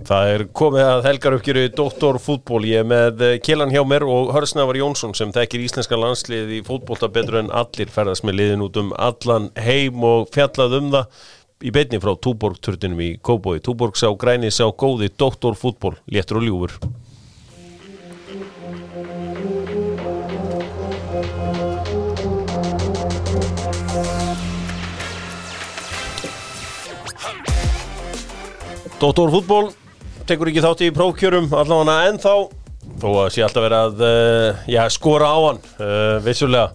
Það er komið að helgar uppgjöru Dóttorfútból, ég er með Kjellan hjá mér og Hörsnavar Jónsson sem þekkir íslenska landslið í fútbólta betur en allir ferðast með liðin út um allan heim og fjallað um það í beinni frá Túborg-turtinum í Kóboi. Túborg sá græni sá góði Dóttorfútból, léttur og ljúfur. Dóttorfútból tekur ekki þátt í prófkjörum allavega ennþá. Þó að sé alltaf verið að uh, já, skora á hann uh, vissulega.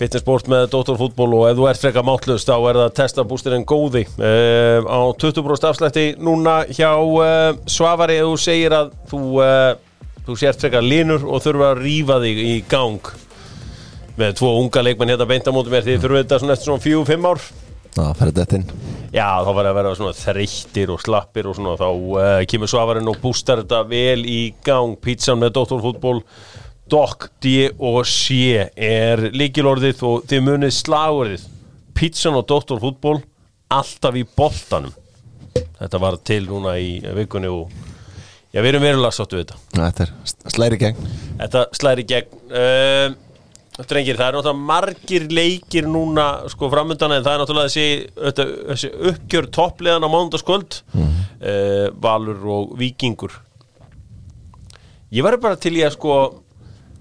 Fitnessport með Dóttorfútból og ef þú ert frekka mátlust þá er það testabústirinn góði. Uh, á 20% afslætti núna hjá Svavari þú segir að þú, þú sért frekka línur og þurfa að rýfa þig í gang. Með tvo unga leikmenn hérna beintamótum er því þurfum þetta svona eftir svona fjú, fimm ár Það ferði þetta inn Já, þá var að vera svona þreyttir og slappir og svona þá uh, kemur Svavarinn og bústar þetta vel í gang. Pítsan með Dóttorfútból Dokk, D og C er líkilorðið og þið munið slagurðið Pítsan og Dóttorfútból alltaf í boltanum. Þetta var til núna í vikunni og já, við erum verulega sáttu við þetta. Þetta er slæri gegn. Þetta slæri gegn uh, Drengir, það er náttúrulega margir leikir núna sko framöndan en það er náttúrulega þessi, þessi uppgjör toppleðan á mánundaskvöld mm. uh, Valur og Vikingur Ég væri bara til í að sko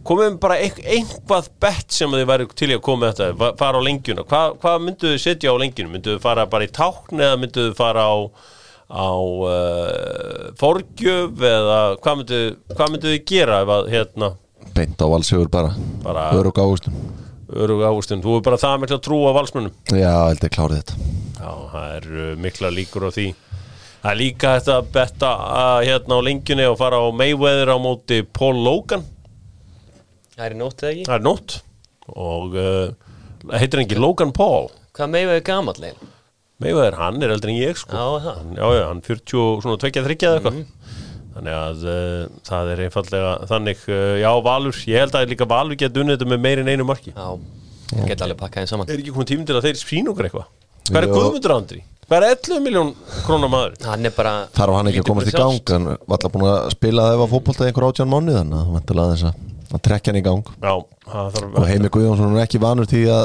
komum bara einhvað bett sem þið væri til í að koma þetta fara á lengjuna, Hva, hvað mynduðu setja á lengjuna mynduðu fara bara í tákn eða mynduðu fara á, á uh, forgjöf eða hvað mynduðu hvað mynduðu gera ef að hérna Beint á valsjöfur bara, bara Örug águstun Örug águstun, þú er bara það mikla trú á valsmönnum. Já, held ég klárið þetta. Já, það er uh, mikla líkur á því. Það er líka þetta að betta að hérna á lengjunni og fara á Mayweather á móti Paul Logan. Það er nótt eða ekki? Það er nótt. Og uh, heitir ekki Logan Paul? Hvað Mayweather er gamanlegin? Mayweather, hann er eldri en ég sko. Já, Já, já, hann 40, svona 23 eða eitthvað. Mm. Þannig að uh, það er einfallega þannig, uh, já Valur, ég held að líka Valur geta unnið þetta með meirinn einu marki. Já, það geta alveg pakkað einn saman. Er ekki komið tímum til að þeir sín okkur eitthvað? Hvað er Guðmundur Andri? Hvað er 11 miljón krónar maður? Hann er bara Þar var hann ekki að komast í gang, hann var alltaf búin að spila það ef að fókbóltaði einhver átján mánu þannig að það vantilega þess að trekja hann í gang. Já, það Og Heimi Guðjónsson er ekki vanur því að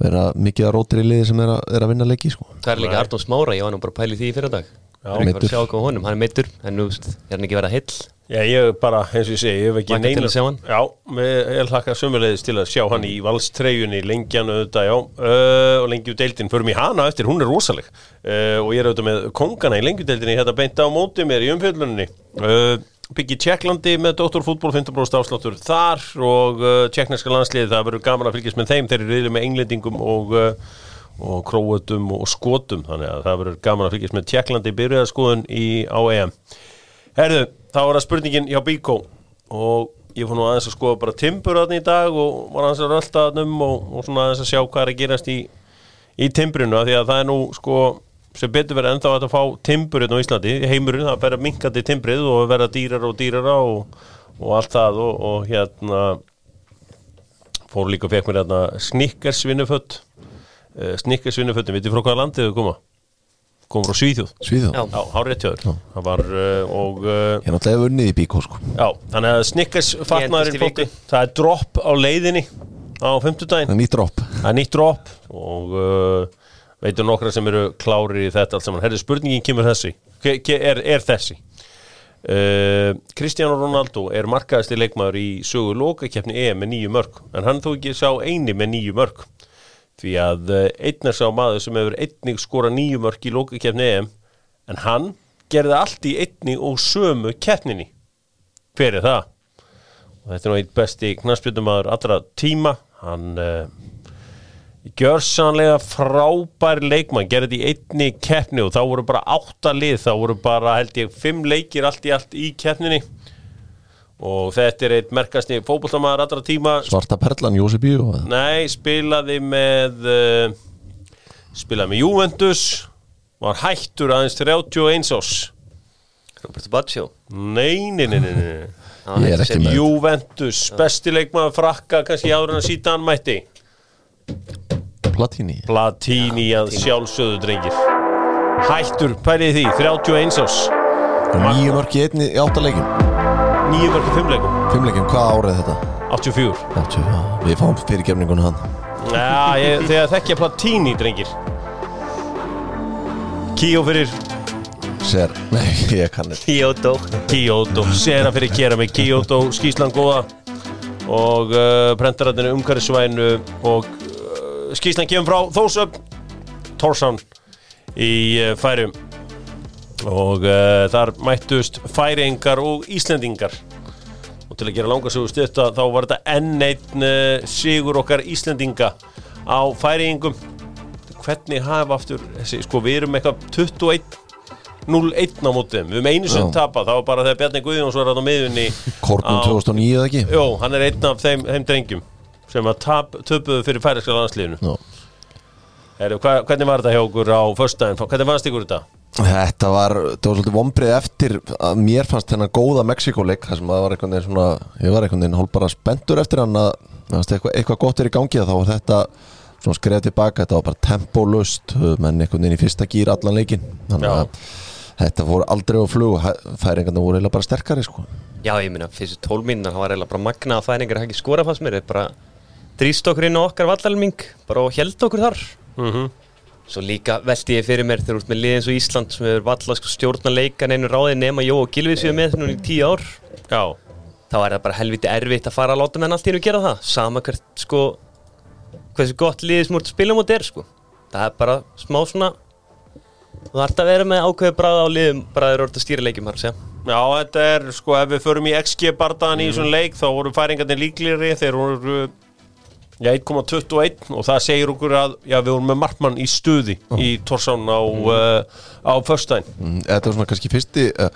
vera mikið að rótir í liði sem er að, er að vinna leiki sko. Það er líka Arnón Smára, ég var nú bara að pæli því í fyrir Það er eitthvað að sjá okkur á honum, hann er meittur en nú er hann ekki verið að hill Já, ég bara, eins og ég segi, ég hef ekki neina til að sjá hann? Já, ég hlakka sömulegðis til að sjá hann í valstreyjunni lengjan auðvitað, já uh, og lengjudeildin, förum í hana eftir, hún er rosaleg. Uh, og ég er auðvitað með kongana í lengjudeildinni, hérna beint á móti mér í umfjöldlunni uh, byggja Tjekklandi með Dóttorfútból 15% afsláttur þar og tjekknarska landsliði, það verður gaman að fylgjast með þeim, þeir eru reyðið með englendingum og og króutum og skotum þannig að það verður gaman að fylgjast með Tjekklandi í AEM Herðu, þá var það spurningin hjá Bíkó og ég fór nú aðeins að skoða bara timburöðin í dag og var aðeins að rölda um og, og svona aðeins að sjá hvað er að gerast í, í timburinu því að það er nú sko sem betur verið ennþá að fá timburinn á Íslandi. Heimurinn, það verður minkandi timbrið og verða dýrar og dýrara og, og allt það og, og hérna fór líka fekk mér hérna snikkersvinnufött uh, snikkersvinnuföttum, veitir frá hvaða landið þau koma? kom frá Svíþjóð. Svíþjóð? Já, já hárið það var uh, og uh, Ég náttúrulega unnið í bíkó sko. Já, þannig að Snickers fatnaðurinn flótti það er dropp á leiðinni á 50 daginn Það er nýtt dropp. Það er nýtt dropp og uh, veitur nokkra sem eru klárir í þetta allt saman. Herri, spurningin kemur þessi. Er, er þessi? Cristiano Ronaldo er markaðist í leikmaður í sögu lókakefni EM með nýju mörg en hann þó ekki sá eini með nýju mörg því að eh, einn er sá maður sem hefur einnig skora nýju mörg í lókakefni EM en hann gerði allt í einni og sömu keppninni. Hver er það? og þetta er nú einn besti knastbjörnumæður allra tíma. Hann uh, gjör sannlega frábær leikmann, gerði í einni keppni og þá voru bara átta lið þá voru bara held ég fimm leikir allt í allt í keppninni og þetta er eitt merkast í fókbóltamæðar allra tíma. Svarta Perlan, Jósef Jú Nei, spilaði með uh, spilaði með Juventus. Var hættur aðeins 31 ás Roberto Baggio? Nei, nei, nei, nei, nei. Ég er ekki með. Juventus, bestileikmaður frakka kannski áður en að síta hann mætti. Platini. Platini að sjálfsögðu drengir. Hættur, pælið því, 31 ás Nýju mörk í einni í áttalegjum Nýju mörg í fimmleikum Fimmlegjum, hvað árið er þetta? 84 80, já, við fáum fyrirgefningun hann Já, ég, þegar þekkja Platini, drengir. Kíó fyrir Sér, nei, ég kann þetta Kyoto. Kyoto Sena fyrir kera með Kyoto Skíslan góða. Og uh, prentararnir umhverfisvænu Og uh, skíslan kemur frá Þósöfn Tórsán Í uh, færum Og uh, þar mættust Færingar og Íslendingar Og til að gera langa sögur stutta Þá var þetta enn einn uh, Sigur okkar Íslendinga Á færingum Hvernig hafa aftur þessi, Sko við erum eitthvað 21 0-1 á mótið, við höfum einu sem Já. tapað það var bara þegar Bjarni Guðjóns var á miðunni Kornum á- 2009 eða ekki? Jó, hann er einn af þeim, þeim drengjum sem að tap, töpuðu fyrir hva, Hvernig var þetta hjá okkur á föstudaginn? Hvernig fannst ykkur þetta? Þetta var, þetta var svolítið vombrið eftir að mér fannst þennan góða Mexikoleik þar sem að var einhvern veginn svona ég var einhvern veginn hálf bara spenntur eftir hann að eitthvað, eitthvað gott er í gangi þá var þetta svona skref tilbaka þetta var bara tempólust menn einhvern veginn í fyrsta gýr allan leikin þannig Já. að þetta voru aldrei á flug færingarna voru eiginlega bara sterkari sko. Já, ég minna, fyrstu tól mín það var eiginlega bara magna að færingar ekki skora fannst mér, bara drýst okkur inn á okkar vallalming, bara og held okkur þar. Mm Svo líka veldi ég fyrir mér þegar þú ert með liðins og Ísland sem hefur valla sko, stjórna leikan einu ráði nema Jó og Gilvi séu með núna í tíu ár. Já, þá er það bara helviti erfitt að fara að láta menn allt í hennu gera það. Sama hvert sko hversu gott liðið sem að spila mútið er sko. Það er bara smá svona þú þarf að vera með ákveðu bráða á liðum þú ert að stýra leikjum har Já, þetta er sko ef við förum í XG bardaðan í svona leik þá voru færingarnir líklegri þeir voru já, 1,21 og það segir okkur að já, við vorum með markmann í stuði í Torsán á, uh, á föstudaginn. Mm, Þetta var svona kannski fyrsti uh,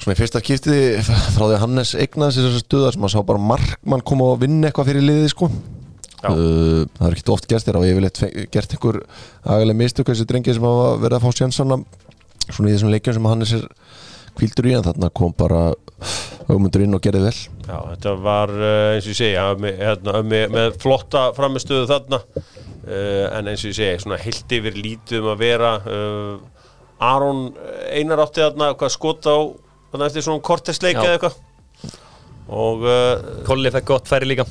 svona í fyrsta skipti frá því að Hannes eignaði sér þessar stuðar sem að sá bara markmann koma og vinna eitthvað fyrir liðið sko. Uh, það er ekki oft gert þér og ég vil eitthvað gert einhver agalega mistök þessi drengi sem hafa verið að fá sjansana svona í þessum leikjum sem Hannes er kvildur í en þarna kom bara augmundur inn og gerði vel Já, þetta var uh, eins og ég segja hérna, með, með flotta framistöðu þarna uh, en eins og ég segja svona heilt yfir lítið um að vera uh, Aron Einar átti þarna hvað skot á eftir svona kortesleik Já. eða eitthvað og Kolli fekk gott færi líka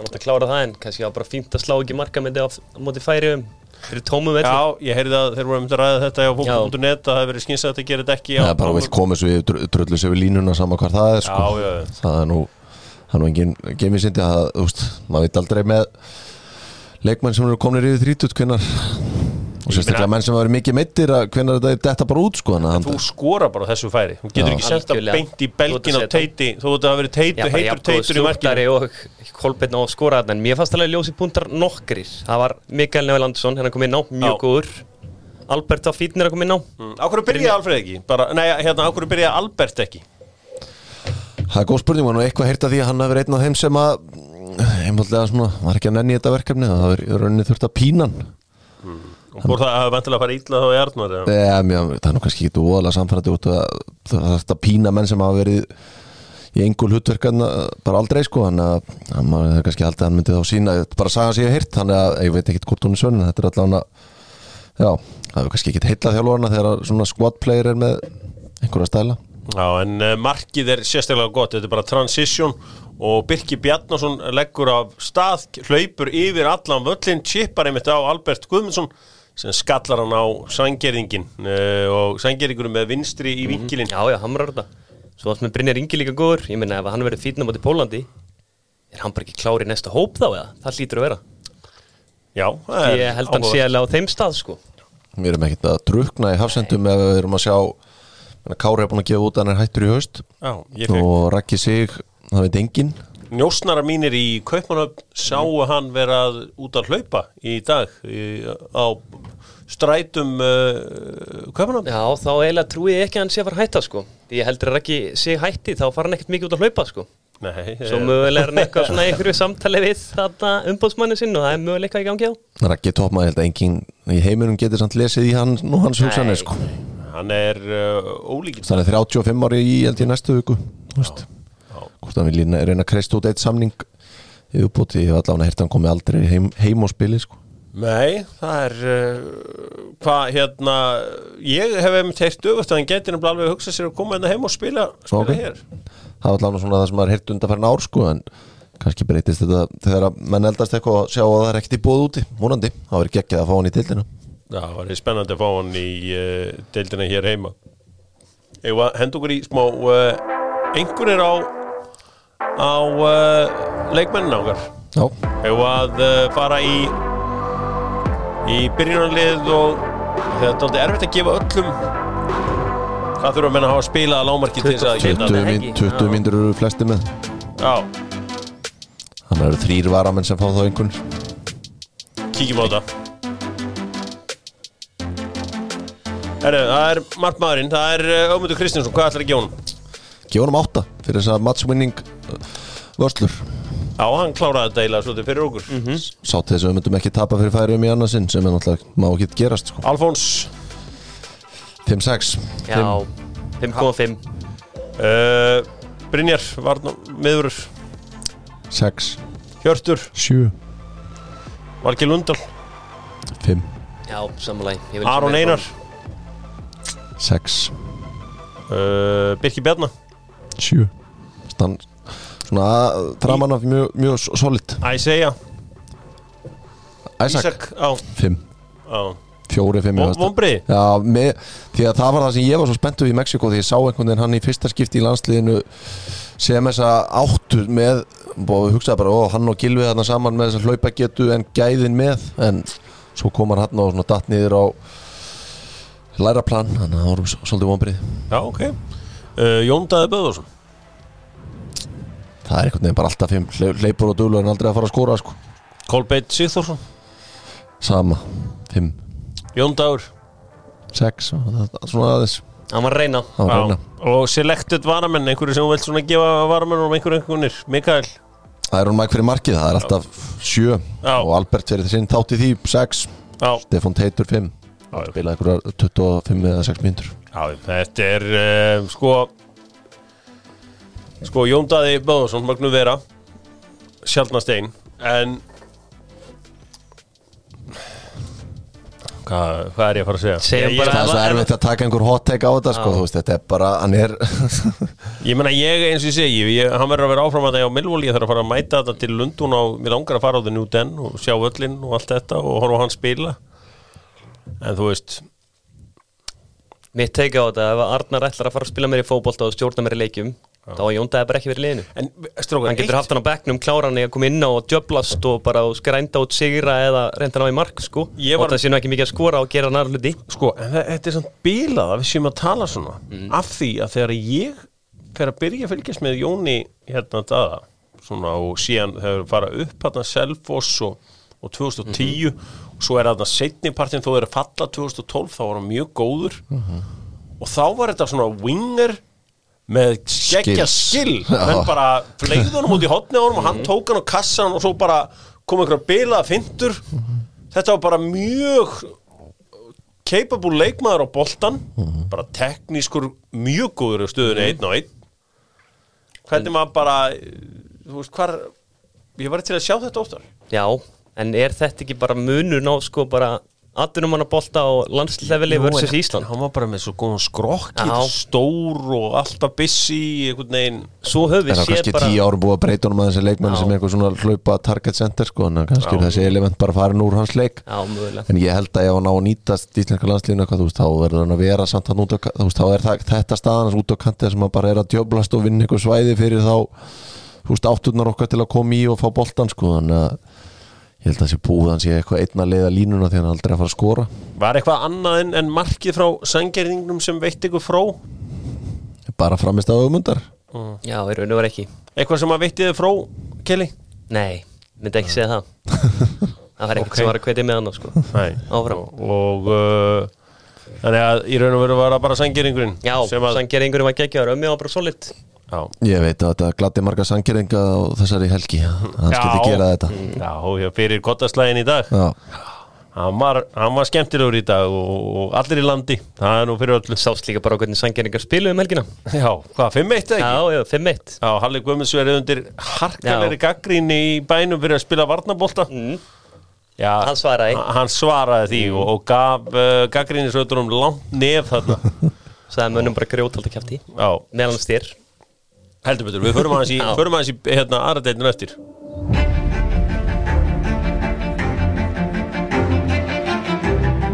hann átti að klára það en kannski var bara fínt að slá ekki marka með þetta á móti færi um fyrir tómum velli. Já, ég heyrði að þeir voru um að ræða þetta á fólk.net að það hefði verið skynst að þetta gerir þetta ekki á, það er bara vill koma svo við drullu sér við línuna sama hvað það er sko. Já, já, já. það er nú það er nú engin gemisindi að þú veist, maður veit aldrei með leikmenn sem eru kominir yfir 30 hvenar og sérstaklega menn sem verið mikið meittir að hvenar þetta er detta bara út sko að Þú skora bara þessu færi. Þú getur Já. ekki senda Algjörlega. beint í belgin á að teiti Þú ert að hafa verið teitur, heitur teitur í markinu. Og kolbetn á skora þarna. En mér fannst alveg ljósi púntar nokkrir. Það var Mikael Nevel Andersson, hérna kom inn á mjög góður. Albert á fítnir að koma inn á. Mm, Á hverju byrjaði Alfred ekki? Nei, hérna, á hverju byrjaði Albert ekki? það er góð spurning og eitthvað heyrt að því að hann verið einn af þeim sem að einfallega svona, var ekki að nenni þetta verkefni það verið rauninni þurft að pínan Og fór það að vantilega fara illa þá í Arnar? Eða, mjö, það er nú kannski ekki óalega samfærandi út að þetta pína menn sem hafa verið í engul hlutverkan bara aldrei sko þannig að að maður hefur kannski hann myndi þá sína bara saga sem ég hef heyrt þannig að ég veit ekki hvort hún er sönn en þetta er allavega já, það hefur kannski ekki heillað þjálfarna þegar svona squad player er með einhverja stæla Já, en uh, markið er sérstaklega gott Þetta er bara transition og Birki Bjarnason leggur af stað hlaupur yfir allan völlin chippar einmitt á Albert Guðmundsson sem skallar hann á sængerðingin uh, og sængerðingunum með vinstri í vinkilin Já, já, hamrar þetta Svo varst með Brynjar Ingi líka góður. Ég meina ef hann verið fítna moti Pólandi er hann bara ekki klár í næsta hóp þá eða? Það hlýtur að vera. Já, það er Ég held hann sé alveg á þeim stað sko. Við erum ekkert að drukna í hafsendum ef við erum að sjá menna, Kári er búin að gefa út að hann er hættur í haust. Já, og Raggi sig, það veit enginn Njósnara mínir í Kaupmannöfn sáu hann vera út að hlaupa í dag í, á strætum uh, Kaupmannöfn Já, þá eiginlega trúi ég ekki að hann sé að fara hætta sko. Ég heldur að ekki sé hætti þá fara hann ekkert mikið út að hlaupa sko. Nei, Svo eh, mögulega er hann eitthvað svona einhverju samtali við þarna umbóðsmanni sinn og það er mögulega eitthvað í gangi á. Raggi toppmaður, ég held að enginn í heiminum getur samt lesið í hann nú hans hugsanir sko. Hann er uh, ólíkinn hann er 35 ári í í næstu viku þú veist. Hvort hann vil reyna að kreist út eitt samning í uppbúti, ég hef allavega hirt hann komið aldrei heim, heim og spili sko. Nei, það er uh, hvað hérna ég hef einmitt heilt öfugt að hann nefnilega alveg að hugsa sér að koma hérna heim og spila, spila Ok. hér. Það var alveg svona það sem maður hirt undanfærin ár sko en kannski breytist þetta þegar að menn eldast eitthvað og sjá að það er ekkert í bóð úti múnandi, það verður geggjað að fá hann í tildina Já, það var spennandi að fá hann í uh, deildina hér heima. Ég var hend okkur í smá uh, einhverjir á á uh, leikmennin okkar. Já, Ég var að uh, fara í í byrjunarlið og þetta er aldrei erfitt að gefa öllum hvað að menna að hafa spilað að lámarki til þess að 20, geta mín, 20 mínútur eru flesti með. Já, Þannig eru þrýr varamenn sem fá þá einhvern. Kíkjum á þetta. Herru, það er markmaðurinn, það er uh, Ögmundur Kristinsson, hvað ætlar að gefa honum? Gefa honum átta fyrir þess að matchwinning. uh, vörslur. Já, hann kláraði þetta eiginlega svolítið fyrir okkur. Sá til þess að við myndum ekki tapa fyrir færium í annarsinn sem er náttúrulega má ekki gerast sko. Alfons. 5-6 Já, 5,5 uh, Brynjar, Varnar, Miðurur. 6 Hjörtur, 7 Valgi Lundal 5 Já, samanlæg Aron Einar. 6 uh, Birki Bjarnar 7 Stand, Svona að- framan af mjög, mjög solid. Æsæja, Ísak á, 5 á. 4, 5 Vombrið því að það var það sem ég var svo spenntu í Mexiko því ég sá einhvern veginn hann í fyrsta skipti í landsliðinu sem þessa áttur með og hugsaði bara, ó, hann og Gilvi þarna saman með þessa hlaupa getu en gæðin með en svo kom hann hann og svona datt niður á læra plan, þannig að það vorum svolítið vonbrið Já, ok. Uh, Jón Daði Böðursson það er einhvern veginn bara alltaf fimm hleypur og dulur en aldrei að fara að skora sko. Kolbeitt Sigþórsson? Sama, 5, Jón Dagur? 6 svona aðeins, Hann var að reyna. Það var reyna. Og selected varamenn, einhverju sem þú vilt svona gefa varamenn og einhverju einhvernir? Mikael? Það er hún mæk fyrir markið, það er alltaf 7 Já. og Albert fyrir sinn þátt í því 6, Já, Stefán Teitur 5 Já, já. spilaði einhverjar 25 eða 6 mínútur. Já, þetta er uh, sko sko Jón Daði Böðursson magnu vera sjálfnast einn en hvað, hvað er ég að fara að segja? Ég- bara- ég, það er svo erfitt að taka einhver hot take á þetta sko, veist, þetta er bara, hann er ég meina ég eins og ég segi ég, hann verður að vera áfram að það á Millwall ég þarf að fara að mæta þetta til Lundun og mér langar að fara á það New Den og sjá öllin og allt þetta og horfa hann spila en þú veist Mitt teika á þetta, ef Arnar ætlar að fara að spila mér í fótbolta og stjórna mér í leikjum þá var Jón Dæði bara ekki verið liðinu. En strókar, Hann getur haft hann á bekknum, klára hann í að koma inn á og djöblast og bara skrænda út sigra eða reynda hann á í mark sko. Var- og það sé nú ekki mikið að skora og gera hann aðra hluti. Sko, en þe- þetta er samt bílað að við séum að tala svona. Af því að þegar ég fer að byrja að fylgjast með Jóni hérna daða svona og síðan þegar við fara upp hérna Selfoss og, og 2010 og svo er þarna setni partin þó þeir að falla 2012 þá var hann mjög góður. Og þá var þetta svona winger með geggja skill menn bara fleigði honum út í hotni á honum og hann tók hann og kassan og svo bara kom einhverja bilaða fintur þetta var bara mjög capable leikmaður á boltan bara teknískur mjög góður á stöðunni einn og einn. Hvernig maður bara þú veist hvar ég var til að sjá þetta oftar. Já, en er þetta ekki bara munur ná sko bara aðunum hann að bolta á landslefili versus Ísland. hann var bara með svo góðan skrokkið Já. stór og alltaf busy einhvern veginn. Svo höfum við það er séð kannski bara 10 árum búið að breyta honum að þessi leikmenn sem er eitthvað svona hlaupa target center sko, en kannski Já. er þessi element bara farin úr hans leik. Já, en ég held að ef hann á að nýtast íslenska landslíðinu eitthvað, þú veist, þá verður hann að vera samt hann út á, þú veist, þá er það, þetta staðan út á kantið sem hann bara er að djöblast og vinna einhver svæði fyrir þá, þú veist, átturnar okkar til að koma í og fá boltan, sko, þannig að ég held að þessi búið hann sé eitthvað einna leiða línuna því hann aldrei að fara að skora. Var eitthvað annað en, en markið frá sangerðingnum sem veitt ykkur frá bara framist að augmundar Já, í raun og var ekki. Eitthvað sem að veitti þið frá Kelly? Nei, myndi ekki segja það. Það var ekkert Ok. sem var að hvetja með hann sko. Nei. Áfram. og, uh, þannig að í raun og veru var það bara sangerðingurinn Já, sangerðingurinn var geggjaður, ömmi var bara solid já, ég veit að þetta gladdi marga sangeringa á þessari helgi hann skildi gera þetta. Já, já fyrir kottaslægin í dag. Já, hann var, hann var skemmtilegur í dag og, og allir í landi, það er nú fyrir öllu. Sást líka bara hvernig sangerðingar spiluðu um helgina. Já, hvað, 5-1 eða ekki? Já, já, 5-1 Já, Halli Guðmunds verið undir harkalegri gaggríni í bænum fyrir að spila varnabólta mm. Já, Hann svaraði. hann- svaraði því og, og gaf uh, gaggrínisröðunum langt nef þarna. Sagði mönnum bara grjótald að kæfti Já, meðal hans þér heldur betur, við förum aðeins í, förum aðeins í hérna, aðra deildinu eftir.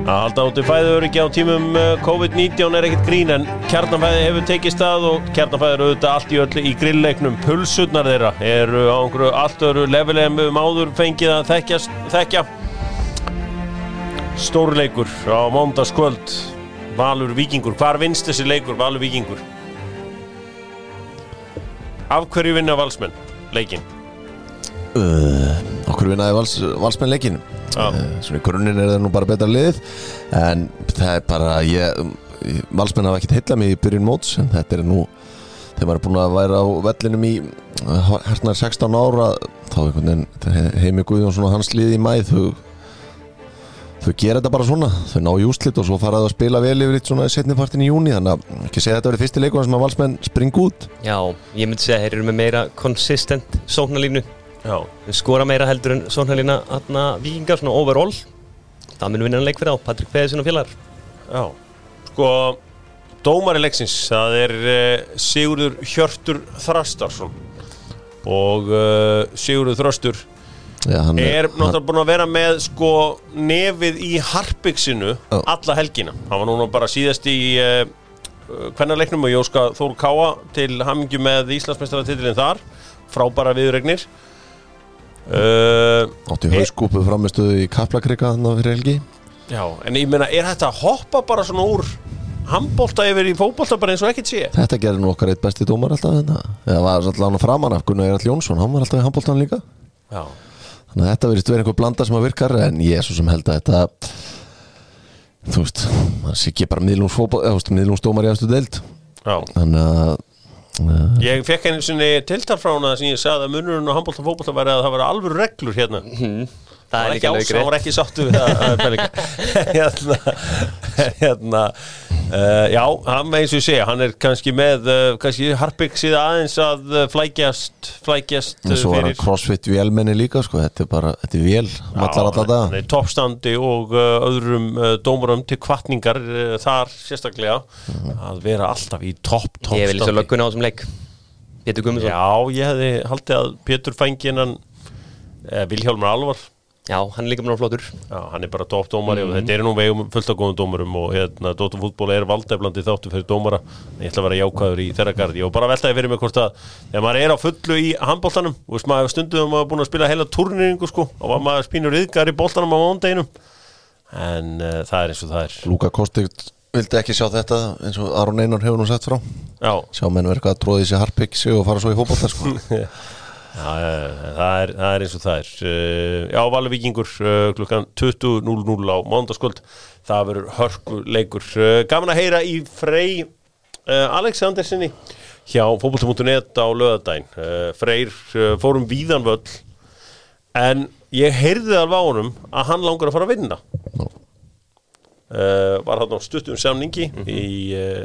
Að halda átti fæðuöryggi á tímum uh, COVID-19 er ekkert grín en kjarnafæði hefur tekið stað og kjarnafæði eru auðvitað allt í öllu í grillleiknum. Pulsurnar þeirra eru á einhverju allt öru lefilegum um áður fengið að þekkjast, þekkja. Stórleikur á mándaskvöld Valur Víkingur, hvar vinst þessi leikur? Valur Víkingur af hverju vinna valsmenn leikin uh, Okkur vinnaði vals, valsmenn leikin Já. uh, Svona í grunninn er það nú bara betra lið En það er bara ég, Valsmenn hafa ekkert heilla mig í byrjun móts En þetta er nú Þegar maður er búin að væra á vellinum í uh, Hertnar 16 ára Þá einhvern veginn er Heimi Guðjónsson og hans lið í mæð Þau Þau gera þetta bara svona, þau ná í úslit og svo faraðu að spila vel yfir eitt svona í setnipartin í júni þannig að ekki segja að þetta verið fyrsti leikur sem að valsmenn springa út. Já, ég myndi segja að þeir eru með meira konsistent Þeir skora meira heldur en sóknarlína aðna vikingar svona overall. Það mun vinna hann leik fyrir á, Patrik Feðisson og félagar já. Sko, dómari leiksins það er uh, Sigurður Hjörtur Þrastarsson og uh, Sigurður Þröstur Já, hann, er náttúrulega búin að vera með sko nefið í harpiksinu Já. alla helgina. Hann var núna bara síðast í uh, kvennarleiknum og Jóska Þór Káa til hamingju með Íslandsmeistaratitilin þar. Frábæra viðregnir uh, átti hauskúpu framistuðu í Kaplakrika þannig fyrir helgi. Já, en ég meina, er þetta að hoppa bara svona úr handbólta yfir í fótbolta bara eins og ekkert sé? Þetta gerði nú okkar eitt besti dómar alltaf þetta Það var alltaf hann framan af Gunnar Eirall Jónsson Hann var alltaf í handbóltan líka. Já, Þannig að þetta verðist verið einhver blanda sem að virkar En ég er svo sem held að þetta Þú veist Það sé ekki bara miðlungsdómar í aðstu deild. Já. Þannig að uh, Ég fekk einu sinni tiltal frá hana sem ég sagði að munurinn á handbólta og fótbolta væri að það væri alveg reglur hérna. Það er var ekki ás, hann var ekki það það líka. hérna, hérna uh, já, hann eins og ég segja hann er kannski með uh, kannski Harpik síða aðeins að uh, flækjast flækjast En uh, svo var hann fyrir. Crossfit vélmenni líka sko. Þetta er bara, þetta er vél Mallar alltaf hann það er toppstandi og uh, öðrum uh, dómurum til kvartningar uh, þar sérstaklega. Að vera alltaf í topp topp ég vil svo lögguna á þessum leik. Pétur Gummarsson Já, ég hefði haldið að Pétur fængi innan uh, Vilhjálmur Alvar já, hann er líka mjög flottur. Já, hann er bara toppdómari og þetta er nú vegum fullt af góðum dómurum og hérna, Dóttum fútból er valdeflandi þáttu fyrir dómara. En ég ætla að vera jákvæður í þeirra gardi og bara veltaði fyrir mig hvort að þegar maður er á fullu í handbóltanum og veist maður stundum að maður er búin að spila heila turningu sko og maður spínur yðgar í bóltanum á mándeginum en uh, það er eins og það er. Lúka Kostik vildi ekki sjá þetta eins og Aron Einar hefur nú sagt frá. Já, Sjá menn verið að tróði sér harpiksi og fara svo í fótbolta sko. Eh, það er, það er eins og það er. Uh, Já, Valur Víkingur uh, klukkan 20.00 á mándaskvöld það verður hörku leikur uh, Gaman að heyra í Frey Alexandersinni hjá fótbolti.net á uh, Freyr fórum víðan völl en ég heyrði alveg á honum að hann langar að fara að vinna. Uh, var hann á stuttum samningi í uh,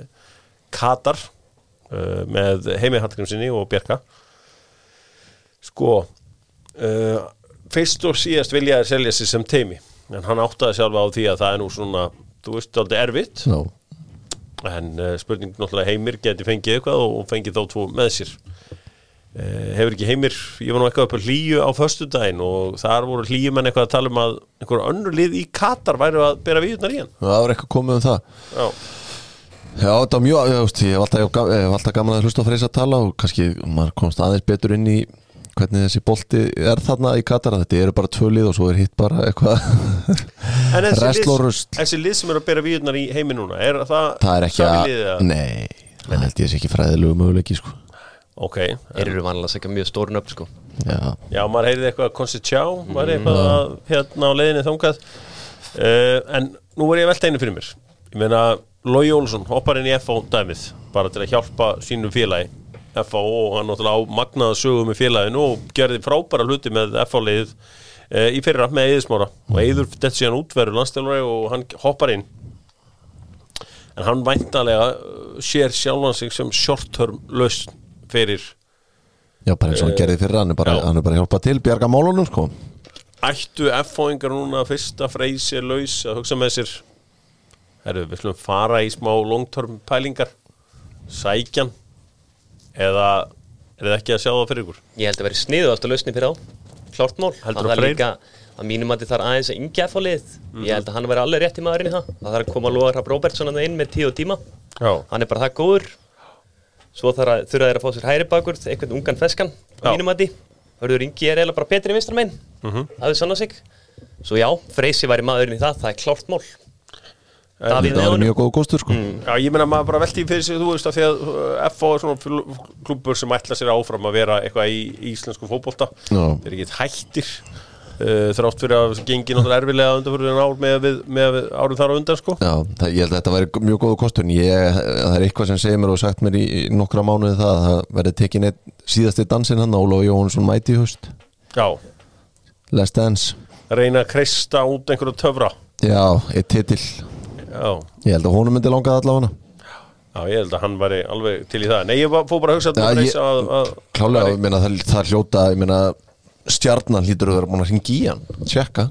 Katar uh, með Heimi Hallgrímsinni og Bjerka sko uh, fyrst og síðast vilja að selja sig sem teimi en hann áttaði sjálfa á því að það er nú svona þú veist, aldrei erfitt. Já, en uh, spurning náttúrulega heimir geti fengið eitthvað og fengið þá tvo með sér. Uh, hefur ekki heimir ég var nú eitthvað upp á hlýju á föstudaginn og þar voru hlýjumenn eitthvað að tala um að einhver önnur lið í Katar væru að bera viðurnar í hann. Það var eitthvað komið um það. Já, Já, þetta var mjög, ég, hef alltaf, alltaf gaman að hlusta á Freysa að tala og kannski maður komst aðeins betur inn í hvernig þessi bolti er þarna í Katar þetta eru bara tvö lið og svo er hitt bara eitthvað En þessi lið, þessi sem eru að bera viðurnar í heimi núna er það, það er ekki að, eða? nei það held ég sé ekki fræðilegu möguleiki sko. Ok, þeir eru vanlega að segja mjög stórun upp sko. Já, Já, maður heyrði eitthvað að Constitutjá var eitthvað að, hérna á leiðinni þangað. Uh, en nú er ég að velta einu fyrir mér. Ég meina, Lói Jónsson hoppar inn í FH dæmið bara til að hjálpa sínu félagi FH og hann náttúrulega á magnaða sögu með félaginu og gerði frábæra hluti með FH-liðið uh, í fyrra með Eðismára og Eður þetta síðan útverður landstælari og hann hoppar inn. En hann væntalega uh, sér sjálfan sig sem short-term lausn fyrir já bara eins og hann gerði fyrir hann er bara, hann er bara að hjálpa til, bjarga málunum sko. ættu F-fóingar núna fyrsta freysi laus að hugsa með sér? Herru, við slum fara í smá long-term pælingar. Sækjan eða er þið ekki að sjá það fyrir ykkur? Ég held að vera sniðu alltaf lausni fyrir á. Klárt mál. Heldur Að þú það er Freyr? líka að mínum að þar aðeins að yngja að fá lið. Ég held að hann veri alveg rétt í maðurinn í það. Það þarf að koma að loða Rapp Robertson að inn með tíu og tíma. Já, Hann er bara það góður. Svo þarf að þurfa þeir að fá sér hæri bakur einhvern ungan feskan á mínum að því Hörður Ingi er eiginlega bara betri vinstra megin Mhm. Það er sann sig. Svo já, Freysi væri maðurinn í það, það er klárt mál Davíð Það var mjög góð kostur sko. Já, ég meina maður bara velti fyrir sig, þú veist að því að uh, FO er svona klúbbur sem ætla sér áfram að vera eitthvað í íslensku fótbolta. Já. þeir eru ekki hættir uh, þrátt fyrir að gengi náttúrulega erfilega undanfyrir ár með, með við árum þar á undan sko. Já, það, ég held að þetta væri mjög góð en ég, það er eitthvað sem segir mér og sagt mér í, í nokkra mánuði það að það verði tekin síðasti dansinn hann Ólafi Jóhansson mæti í Já, eitt titill Já, Ég held að honum myndi langað allavega. Já ég held að hann væri alveg til í það. Nei, ég fór bara að hugsa að, ég- að, að Klálega, ég meina, það, það hljóta ég meina, stjarnan hlýtur að vera búin að ringi í hann tjekka.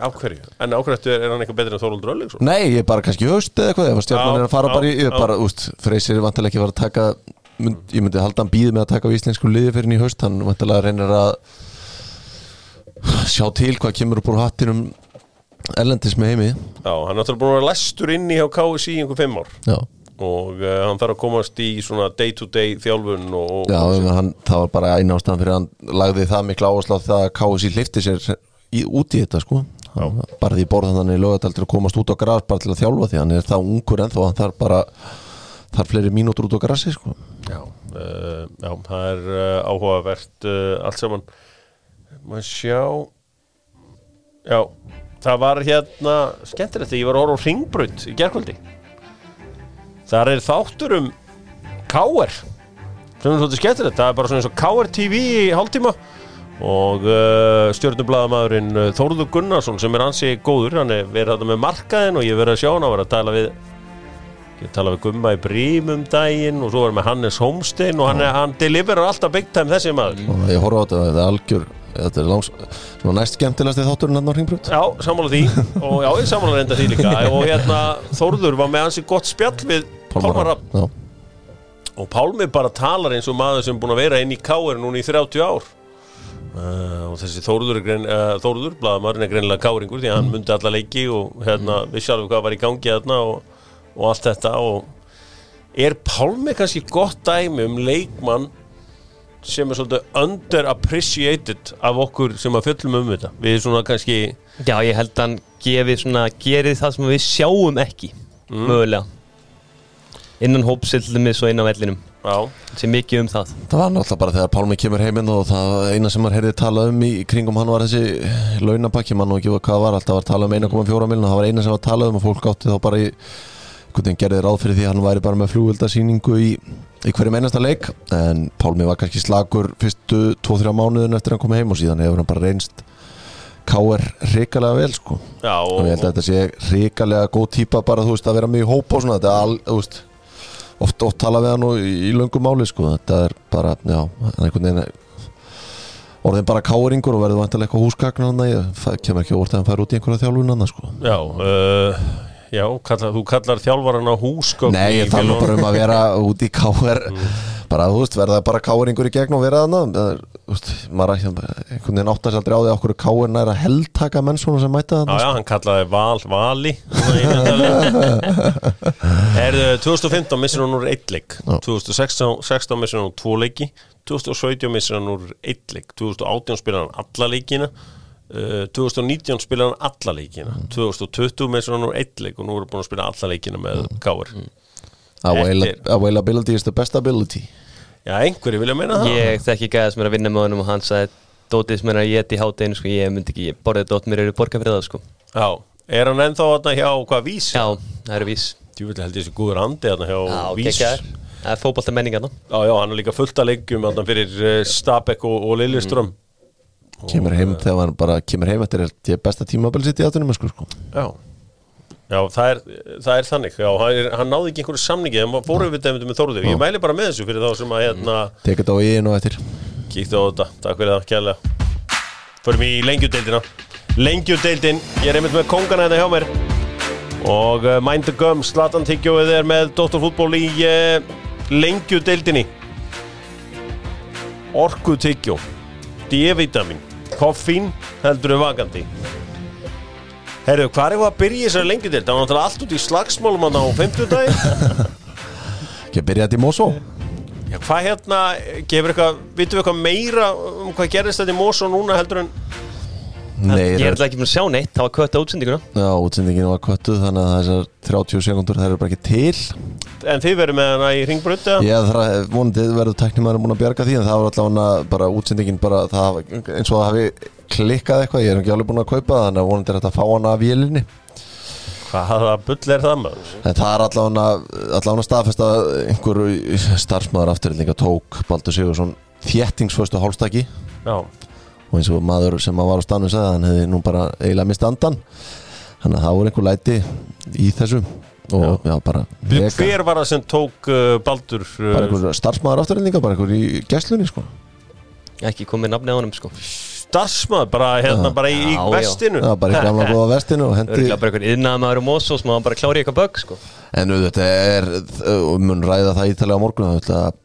Af hverju? En ákvæmstu er, hann eitthvað betri en Þóróldur Öllingsson? Nei, ég bara kannski í haust eða eitthvað ef stjarnan Já, er að fara já, bara í ég bara, úst, Freysir er vantilega ekki að fara að taka mynd, ég myndi halda hann býði með að taka á íslensku liði fyrir hann í haust, hann vantilega reynir að sjá til hvað kemur upp úr hattinum erlendis með heimi. Já, hann er náttúrulega búin að vera læstur inni hjá KSI í einhver fimm ár. Já, og uh, hann þarf að komast í svona day-to-day þjálfun og, og já og hann, það var bara eina ástæðan fyrir að hann lagði það mikla áherslu á það að KSI hlifti sér í, út í þetta sko. Hann- bara því borðan hann í lögadal til að komast út á gras bara til að þjálfa því hann er það ungur ennþá hann þarf bara þarf fleiri mínútur út á grassi sko. Já, uh, já það er uh, áhugavert allt saman. Maður sjá? Já, það var hérna skemmtilegt ég var að horfa á Ringbraut í gerkvöldi þar er þáttur um K.R. sem er svolítið skemmtilegt það er bara svona eins og K.R. TV í hálftíma og uh, stjórnublaðamaðurinn uh, Þórður Gunnarsson sem er ansi góður, hann er verið þarna með markaðin og ég verið að sjá hann að vera að tala við ég tala við Gumma í Brím um daginn og svo er með Hannes Holmstein og hann, hann deliverar alltaf big time þessi maður ég horfa á þetta, þetta er algjör þetta er langs, svona næst skemmtilegasti þátturinn hann á Ringbrut Já, sammála því. Og já, ég sammála reynda því líka. Og hérna Þórður var með hansi gott spjall við Pálmar Rapp og Pálmi bara talar eins og maður sem búin að vera inn í Káir núna í 30 ár. Uh, og þessi Þórður er uh, Þórður, blaðamarinn er greinilega Káringur því hann myndi alla leiki og hérna vissi alveg hvað var í gangi þarna og, og allt þetta. Og er Pálmi kannski gott dæmi um leikmann sem er svolítið underappreciated af okkur sem að fjöllum um þetta. Við svona kannski Já, ég held að hann gefi svona, gerði það sem við sjáum ekki mögulega. Innan hópsillumis og inn á vellinum. Já, sem mikið um það. Það var náttúrulega bara þegar Pálmi kemur heiminn og það eina sem maður heyrði talað um í kringum hann var þessi launapakki mann og ekki hvað var, alltaf var talað um 1,4 miljon það var eina sem var talað um og fólk átti þá bara í einhvern veginn gerði ráð fyrir því að hann væri bara með flugvöldasýningu í, í hverjum einasta leik en Pálmi var kannski slagur fyrstu 2-3 mánuðin eftir að hann kom heim og síðan hefur hann bara reynst K.R. hrikalega vel sko já og ég held að þetta sé hrikalega góð típa bara þú veist að vera í hópa og svona þetta er al, þú veist oft, oft tala við hann og í, í löngum máli sko þetta er bara, já, hann er einhvern veginn orðin bara káringur og verður vantilega eitthvað húsgagn hann það kemur ekki óvart að hann fær út í einhverja þjálfun hann sko Já, uh, já kallar, þú kallar þjálfaran á húsgögn Nei, ég tala bara um að vera út í káir bara, þú veist, verða bara káringur í gegn og vera þú veist, maður ekki, einhvern veginn áttast aldrei á því okkur káir næra heldtaka menn svona sem mæta Já, þannig já, hann kallaði Val, Vali. Erðu 2015 missir hann úr eitt leik. Já. 2016 16 missir hann úr tvo leiki. 2017 missir hann úr eitt leik. 2018 spilar hann alla leikina uh, 2019 spilar hann alla leikina. 2020 missir hann úr eitt leik og nú er hann búin að spila alla leikina með Káur Availa- Eftir- Availability is the best ability. Já, einhverju vilja meina það. Ég þekki gæða sem er að vinna með honum og hann sagði Dótið sem er að geta í hátteginu sko, ég myndi ekki, ég borðið dótt mér eru borga fyrir það sko. Já, er hann ennþá þarna hjá hvað vís? Já, það eru vís. Djúvill held ég þessi góður andi þarna hjá Já, vís. geggjaður. Það er fótbolta menninga þarna. Já, já, hann er líka fullt að leikjum þarna fyrir uh, Stabæk og, og Lilleström kemur heim þegar hann bara kemur heim eftir held ég besta tímabil sitt í aðtunum sko, sko. Já, já það, er, það er þannig. Já, hann, er, hann náði ekki einhverju samningi en fóru við þetta með Þórður. Ég mæli bara með þessu fyrir þá sem að hérna tekið þetta á og eftir. kíktu á þetta, takk fyrir það kjærlega Förum í lengjudeildina. Lengjudeildin, ég er einmitt með kongana þetta hjá mér. Og uh, Mind the Gum, Zlatan Tyggjóið er með Dóttarfútból í uh, lengjudeildinni. Orku Tyggjó. D-vitamin Koffín heldur við vakandi. Herru, hvað er það að byrja í þessari lengjudeild? Það var náttúrulega allt út í slagsmálum á 50 dagi Ekki að byrja þetta í Mosó Já, hvað hérna, gefur eitthvað, vitum við eitthvað meira um hvað gerðist þetta í Mosó núna heldur en Nei, Ég er það- alltaf ekki búin að sjá neitt, það var kött á útsendinguna Já, útsendingin var köttuð þannig að þessar 30 sekundur það eru bara ekki til En þið verður með hana í ringbrönd eða? Ég það er vonandi verður tæknimaður búin að bjarga því en það var allavega bara útsendingin bara það, eins og það hafi klikkað eitthvað ég er ekki alveg búin að kaupa það þannig að vonandi er þetta að fá hana af vélinni. Hvaða bull er það maður? en það er allavega allavega staðfest að einhver starfsmæður afturreldinga tók Baldur Sigursson þjettingsföstu hálstaki. Já, og eins og maður sem var á stannu sagði hann hefði nú bara eiginlega mist andan þannig að það voru einhver læti í þessu og já, bara hver var það sem tók uh, Baldur? Uh, bara einhver starfsmæður afturreldinga bara einhver í gæslunni sko. Ekki komið nafni á honum sko. Starfsmaður, bara hérna, bara í, í Já, já. vestinu. Já, bara í gamla góða vestinu og hendi Örgulega bara einhvern yðnaðamaður um oss og sem var bara klári eitthvað bögg sko. En auðvitað er, og mun ræða það ítalega á morgun auðvitað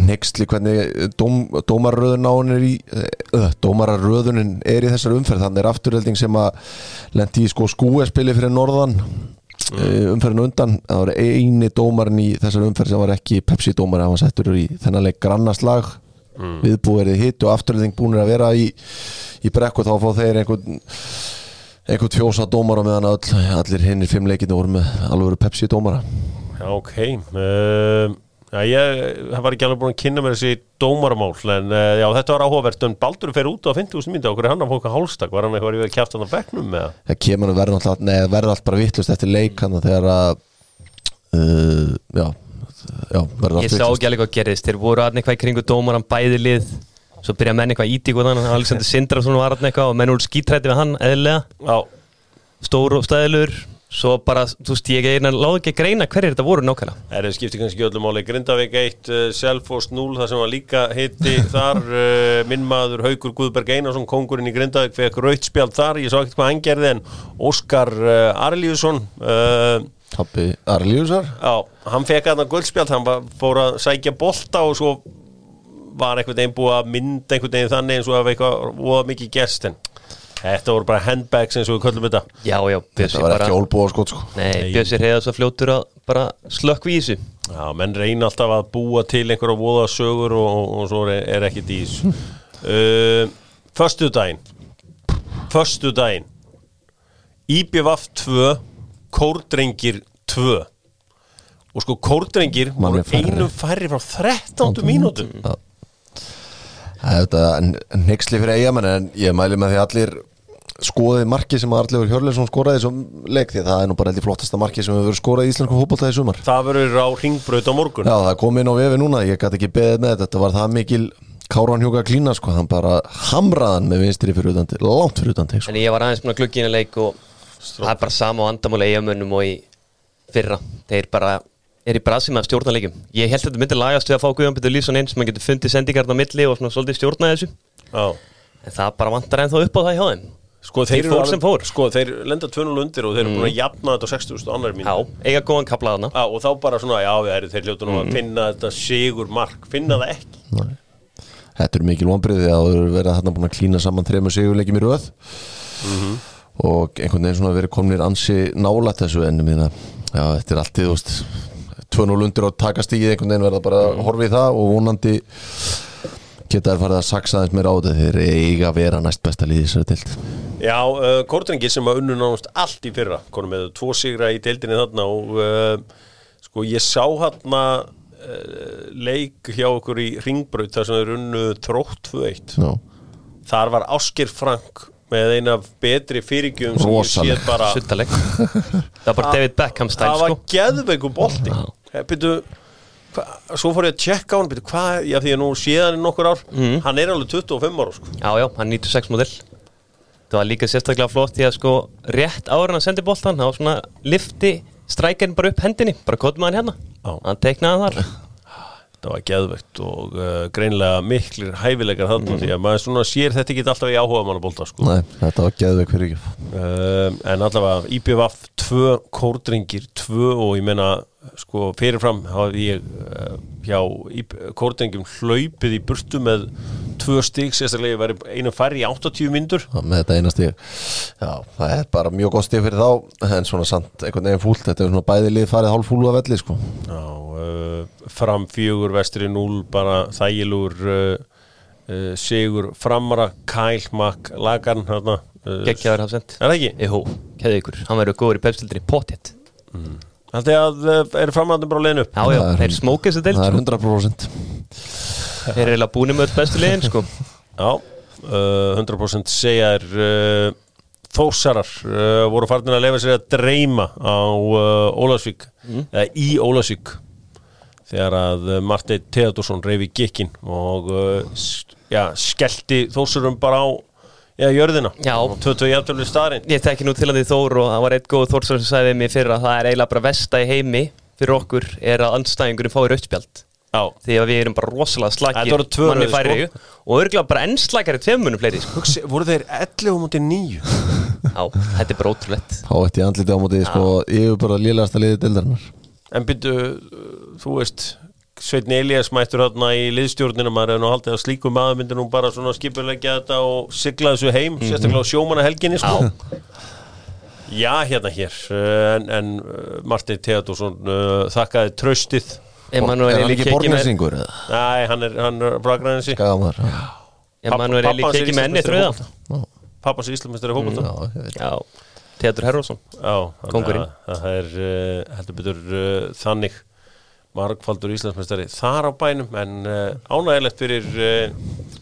nextli hvernig dóm, dómarröðun á hann er í uh, dómararöðunin er í þessar umferð. Þannig er afturhelding sem að lendi í sko skúespili fyrir norðan mm. umferðin undan það var eini dómarinn í þessar umferð sem var ekki Pepsi dómar hann var settur í þennanleik grannaslag mm. viðbúverið hitt og afturhelding búinir að vera í, í brekku þá fá þeir einhvern einhvern fjósa dómara meðan all, allir hinnir fimm leikinu voru með alveg Pepsi dómara Já, ok uh, Já, ég það var ekki alveg búin að kynna mér þessi dómaramál en uh, já, þetta var áhugavert. En Baldur fer út á 50.000 myndi okkur er hann að fóka hálstak var hann eitthvað að kjæft hann á bekknum með það kemur að verða alltaf neða verða allt bara vittlust eftir leik hann þegar að uh, já, já verða Ég sá ekki alveg hvað gerðist, þeir voru aðeins eitthvað í kringu dómaran bæði lið. Svo byrja menn eitthvað ítík og þannig Alexander Sindrason var aðeins eitthvað og menn voru skítrætti við hann eðlilega. Já, Stór og stæðilur Svo bara, þú veist, ég er láð ekki að greina hverjir þetta voru nákvæmlega. Það er skipti kannski öllum máli. Grindavík 1, uh, Selfoss 0 það sem var líka hitti þar uh, minn maður Haukur Guðberg Einarsson kongurinn í Grindavík fekk raut spjald þar. Ég sá ekkert hvað hann gerði en Óskar uh, Arlíusson uh, Tappi Arlíusar. Já, hann fekk aðna guldspjald, hann var, fór að sækja bolta og svo var einhvern veginn búið að mynda einhvern veginn þannig eins og að eitthvað voða mikið gerst en þetta voru bara handbags eins og við köllum þetta. Já, já, Bjössi þetta var bara ekki ólbúa skot sko. Nei, Bjössi reyða svo fljótur að bara slökk við þessu. Já, menn reyna alltaf að búa til einhverja voða sögur og, og, og svo er, er ekki dís uh, Föstu daginn Föstu daginn IBVF 2 Kórdrengir 2 og sko kórdrengir voru einu færri. frá 13 mínútum þetta er nexli fyrir eigamenn en ég mæli með því að allir skoðið marki sem Arleifur Hjörleifsson skoraði þessum leik því að það er nú bara heldur flottasta marki sem hefur verið skorað í íslensku fótboltaði sumar. Það verður á ringbraut á morgun. Já, það kom inn á vefi núna, ég gæti ekki beðið með þetta, þetta var það mikil Káran Hjúka klína, sko, hann bara hamraðan með vinstri fyrir utan, langt fyrir utan sko. En ég var aðeins að inn að leik og það er bara sama á andamáli eigamönnum og í fyrra. Þeir bara er í brasi með að stjórna leikum Ég held að þetta myndi lagast við að fá Guðjón Petur Lýsson inn sem hann getur fundið sendingarna á milli og svona svolítið stjórna þessu. Já. En það bara vantar ennþá upp á það hjá þeim Sko Þeir þeir, fór sem fór. Sko þeir lenda 2-0 undir og þeir eru búin að jafna þetta á 60 annar mín Já, eiga góðan kaplaðana Já, og þá bara svona, já, þeir, þeir hljótu nú að finna þetta sigur mark, finna það ekki. Þetta eru mikil vonbriði að það eru verið þarna búin að klína saman þremur sigurleikjum í röð. Og einhvern veginn svona verið komnir ansi nálætt þessu ennum minna Já, þetta er alltið, þú veist 2-0 undir og taka stígið einhvern veginn verða bara að horfa í það og vonandi geta farið að saksa aðeins meira á þetta þeir eiga að vera næst besta liðið sér tilt Já, uh, Kórdrengi sem að unnu nánast allt í fyrra konum með tvo sigra í deildinni þarna og uh, sko ég sá hann uh, leik hjá okkur í Ringbraut þar sem þeir unnu trótt 2-1 Já, Þar var Ásker Frank með eina betri fyrirgjöfum sem ég Rosaleg. séð bara. Suttaleg Það var bara David Beckham stæl það var sko. geðveiku bolti. Byrju, hva, svo fór ég að tjekka á hann byrju, hvað, já því að nú séðan í nokkur ár Mhm. hann er alveg 25 ára sko. Já, já, hann 96 model Það var líka sérstaklega flott því að sko rétt ára hann sendi boltan þá svona lifti strækjarinn bara upp hendinni bara hann hérna Já. hann teiknaði þar þetta var geðvegt og uh, greinlega miklir hæfileikar þarna því að maður svona sér þetta ekki alltaf í áhuga mannabólta sko. Nei, þetta var geðveik fyrir ekki um, en allavega IPVF tvö kórdringir, tvö og ég meina sko fyrirfram hafði ég uh, hjá kórdringum hlaupið í burtu með tvö stík, sérstaklega væri einu færri í 80 myndur með þetta eina stíg Já, það er bara mjög gott stíg fyrir þá en svona samt einhvern veginn fúlt. Þetta er svona bæði lið farið hálf fúlu að velli sko. Já, uh, fram fjögur, vestri núl, bara þægilur uh, uh, sigur framara, kælmak lagarn Gekkjaður hafsend. Er það ekki? Jú, keðu ykkur, hann verður góður í pepsildinni potið Þetta er að uh, eru framhaldin bara leiðin upp Já, já, Það er- smókið þessu deild Það er sko. 100% Þeir eru eiginlega búin með öll bestu liðin sko. Já, uh, 100% segja er uh, Þósarar uh, voru farin að lefa sér að dreyma á uh, Ólasvík eða í Ólasvík þegar að uh, Marteinn Theodorsson reyfi gikkin og uh, já, skellti Þósarum bara á já, jörðina Já. 22 jafntöfli staðarinn Ég tekki nú til að því Þór og það var eitt góð Þór sem sagði við mig fyrir að það er eiginlega bara vesta í heimi fyrir okkur er að andstæðingurinn fái rautspjald Já, því að við erum bara rosalega tvö manni færri sko. og örgulega bara enn slagari tveimmunum fleiri sko. Hugsi, voru þeir 11 mútið 9 Já, þetta er bara ótrúlegt. Há eitt í andliti á móti sko, yfir bara lélagasta liði dildarinnar En byrju, þú veist Sveitni Elías mættur hérna í liðstjórnina maður hefur nú haldið að slíku maður myndi nú bara svona skipulegja þetta og sigla þessu heim sérstaklega á sjómanna helginni sko. Já, hérna hér en, en Martin Theodorsson uh, þakkaði tröstið Emanuel Eli ekki keki með? Næ, hann er, er Skagamar Emanuel Eli Pappans keki með enni fótbolta. Pappans er Íslandsmeistari í fókbalta Já, ég veit. Já, Teatur Herrósson að Það er uh, heldur betur uh, þannig margfaldur Íslandsmeistari þar á bænum en uh, ánægilegt fyrir uh,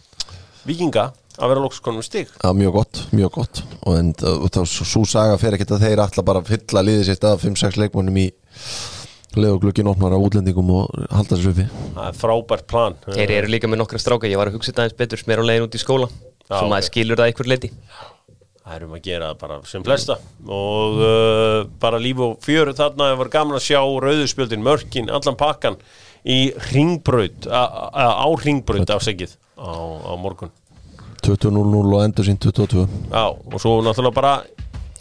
vikinga að vera lokskonum stig. Já, mjög gott, mjög gott. Og en uh, þá svo saga fer ekkert að þeir ætla bara að fylla liðið sitt af 5-6 leikmönnum í leið og glukkin opnar á útlendingum og halda þessu uppi. Það er frábært plan. Þeir eru líka með nokkra stráka, ég var að hugsa þetta aðeins betur sem er á leiðin út í skóla Já, sem ok. maður skilur það einhver leiti það er um að gera bara sem flesta. Og uh, bara líf og fjör þarna var gaman að sjá rauðuspjöldin mörkin, allan pakkan í a, á ringbraut afsegið á, á morgun. 20-0-0 og endur sín 22 Já, og svo náttúrulega bara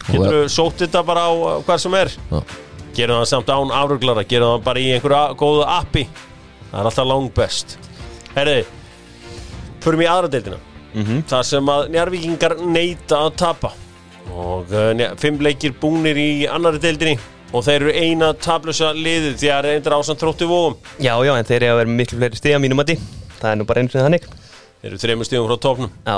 getur við sótt þetta bara á hvað sem er. Já. Gerum það samt án afruglara gerum það bara í einhverju góðu appi. Það er alltaf langt best. Herði, förum í aðra deildina. Mhm. það sem að njárvíkingar neita að tapa. Og uh, fimm leikir búnir í annari deildinni og þeir eru eina tablösa liðið því að það er eindir ásand þróttu vóum Já, já, en þeir eru að vera miklu fleiri stiga mínum að því Það er nú bara eins og þannig. Þeir eru þreymur stíðum frá tóknum Já.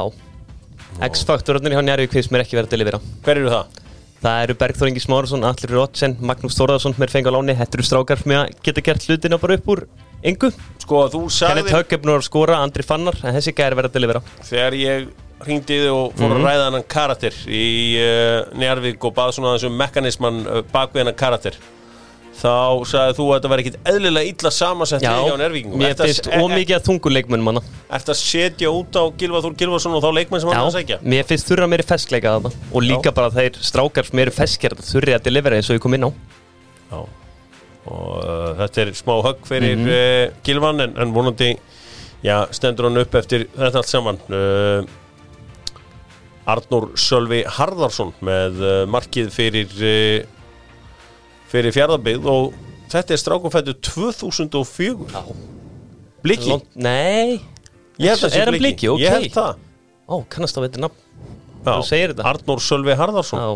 X-faktorarnir hjá Njarvík finnst mér ekki verið að delivera hver eru það? Það eru Bergþór Ingi Smárason, Allir Rótsen, Magnús Þórðarsson mér fengi á láni, eru strákar sem að geta gert hlutina bara upp úr engu. Sko þú Kenneth sagði Högg er búin að skora, Andri Fannar en þessi gæri verið að delivera þegar ég hringdi í þig og fór að ræða hennan karakter í uh, Njarvík og bað svona þessum mekanisman uh, bak við hennan karakter þá sagði þú að þetta væri ekkit eðlilega illa samansett Já, hjá Njarvíkingum mér finnst ómikið að þungur leikmönnum hana Ertu að setja út á Gilva Þór Gilvason og þá leikmenn sem hann er að segja mér finnst þurra meiri feskleika að það og líka bara þeir strákar sem eru feskir þurri að delivera eins og ég kom inn á. Já. og uh, þetta er smá högg fyrir Mhm. uh, Gilvan en, en vonandi já, stendur hann upp eftir þetta allt saman. Uh, Arnór Sölvi Harðarsson með uh, markið fyrir uh, fyrir fjárðabið og þetta er strákumfættu 2004 Já. Bliki, Nei, það er hann Bliki? Ok. ég held það. Ó, kannast það veitir nafn. Já. Þú segir þetta. Arnór Sölvi Harðarsson Já,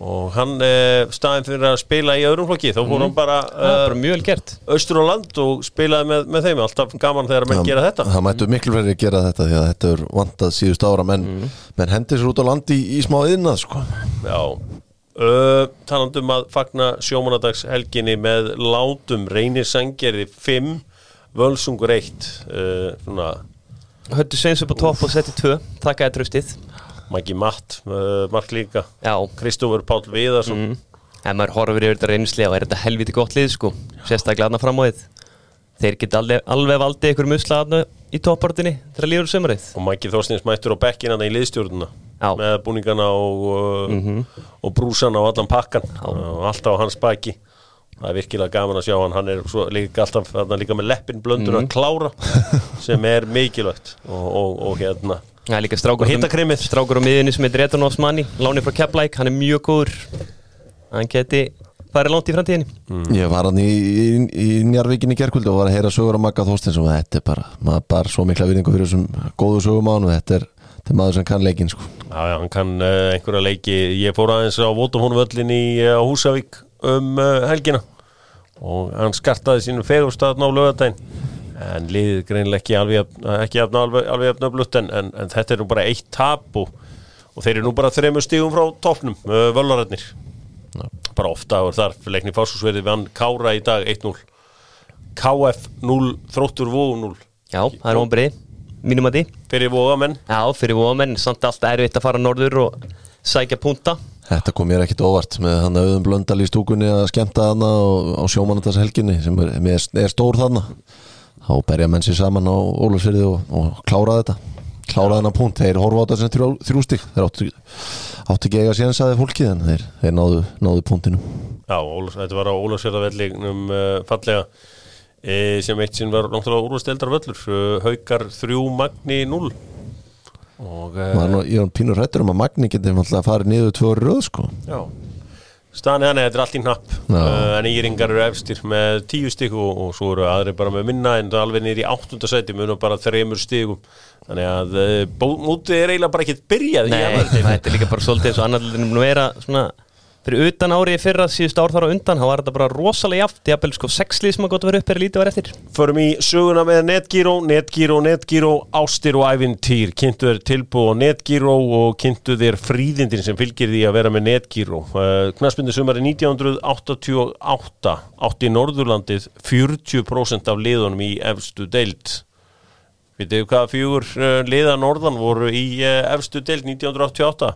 og hann uh, staðin fyrir að spila í öðrum flokki þá fór hann bara, það uh, bara mjög vel gert. austur á land og spilaði með, með þeim. Alltaf gaman þegar menn gera þetta. Það mættu miklu fleiri að gera þetta því að þetta er vantað síðust ára. Menn, menn hendir sér út á landi í, í smá yðnað sko. Já uh, talandi um að fagna sjómanadags helginni með látum reynir sangeri 5 völsungur 1 uh, svona Höttu Sveins upp á topp og setti tvö Takkaði tröstið Maggi Matt Mark líka. Kristófur Páll Viðarsson. Mm. en maður horfir yfir þetta reynslega og er þetta helviti gott lið sko. Sérstaklega aðna fram á þið þeir geta alveg, alveg valdið ykkur musla aðna í toppartinni þegar líður sömurið og Maggi Þorstins mættur á bekkina í liðstjórnuna Já. með búningana og, uh, og brúsana og allan pakkan og allt á hans baki. Það er virkilega gaman að sjá hann. Hann er svo líka alltaf þarna líka með leppin blöndur að klára sem er mikilvægt. Og, og, og hérna. Það er líka strákur, á miðinni sem heitir Eton Osmani Láni frá Keflæk, hann er mjög góður. Hann geti farið langt í framtíðinni. Ég var hann í, í, í Njarvíkinni gerkvöldu og var að heyra sögur á Magga Þorstins og þetta er bara, maður bara svo mikla virðingu fyrir þessum góðu sögum á hann og þetta er, þetta er maður sem kann leikin sko. Já, já, hann kann uh, einhverja leiki. Ég fór aðeins á Votafónuvöllin í uh, Húsavík um uh, helgina og hann skartaði sínum fegurstaðn á lögadaginn en liðið greinilega ekki alveg alveg, öflutt en, en, en þetta er nú bara eitt tap og, og þeir eru nú bara þreymur stígum frá toppnum, uh, völararnir bara ofta og þar leikni fársúsverði við hann Kára í dag 1-0 KF 0, Þróttur Vó 0 Já, það er ombrið, mínum að því. Fyrir Vóamenn Já, fyrir vóamenn, samt allt erfitt að fara norður og sækja punta. Þetta kom mér ekkit óvart með hann auðum blöndal í stúkunni að skemmta hana og, á sjómanandars helginni sem er, er, er stór þarna. Þá berja menn sér saman á Ólafsfyrði og, og klára þetta. Klára þennan punkt, þeir horfa á þetta sem þrjú, þrjústík þeir áttu, áttu ekki eiga síðan saði fólkið en þeir, þeir náðu, náðu punktinu Já, Ólafs, þetta var á Ólafsfjörðavellinum uh, fallega e, sem eitt sinn var náttúrulega úrvasteldar völlur Haukar 3, Magni 0 og uh, Nú, ég er pínur hrættur um að Magni geti náttúrulega farið niður tvö röð sko já staðan er hann, þetta er allt í hnapp Já. uh, en Íringar eru efstir með 10 stík og, og svo eru aðri bara með minna en er alveg niður í 8. sæti munum bara þreymur stígum þannig að uh, mútið er eiginlega bara ekkert byrjað Nei, þetta er líka bara svolítið eins og annarlega nú vera svona fyrir utan árið fyrra síðust ár þar á undan þá var þetta bara rosalega jaft jafnvel sko sexlið sem að gott að vera upp er lítið var eftir. Förum í söguna með Netgyro, Netgyro, Netgyro, ástir og ævintýr. Kynntu þér tilbúið á Netgyro og kynntu þér fríðindin sem fylgir því að vera með Netgyro uh, Knaspindi sumari 1988 átti Norðurlandið 40% af liðunum í efstu deild. Vitið þið hvað fjögur uh, liða norðan voru í uh, efstu deild 1988?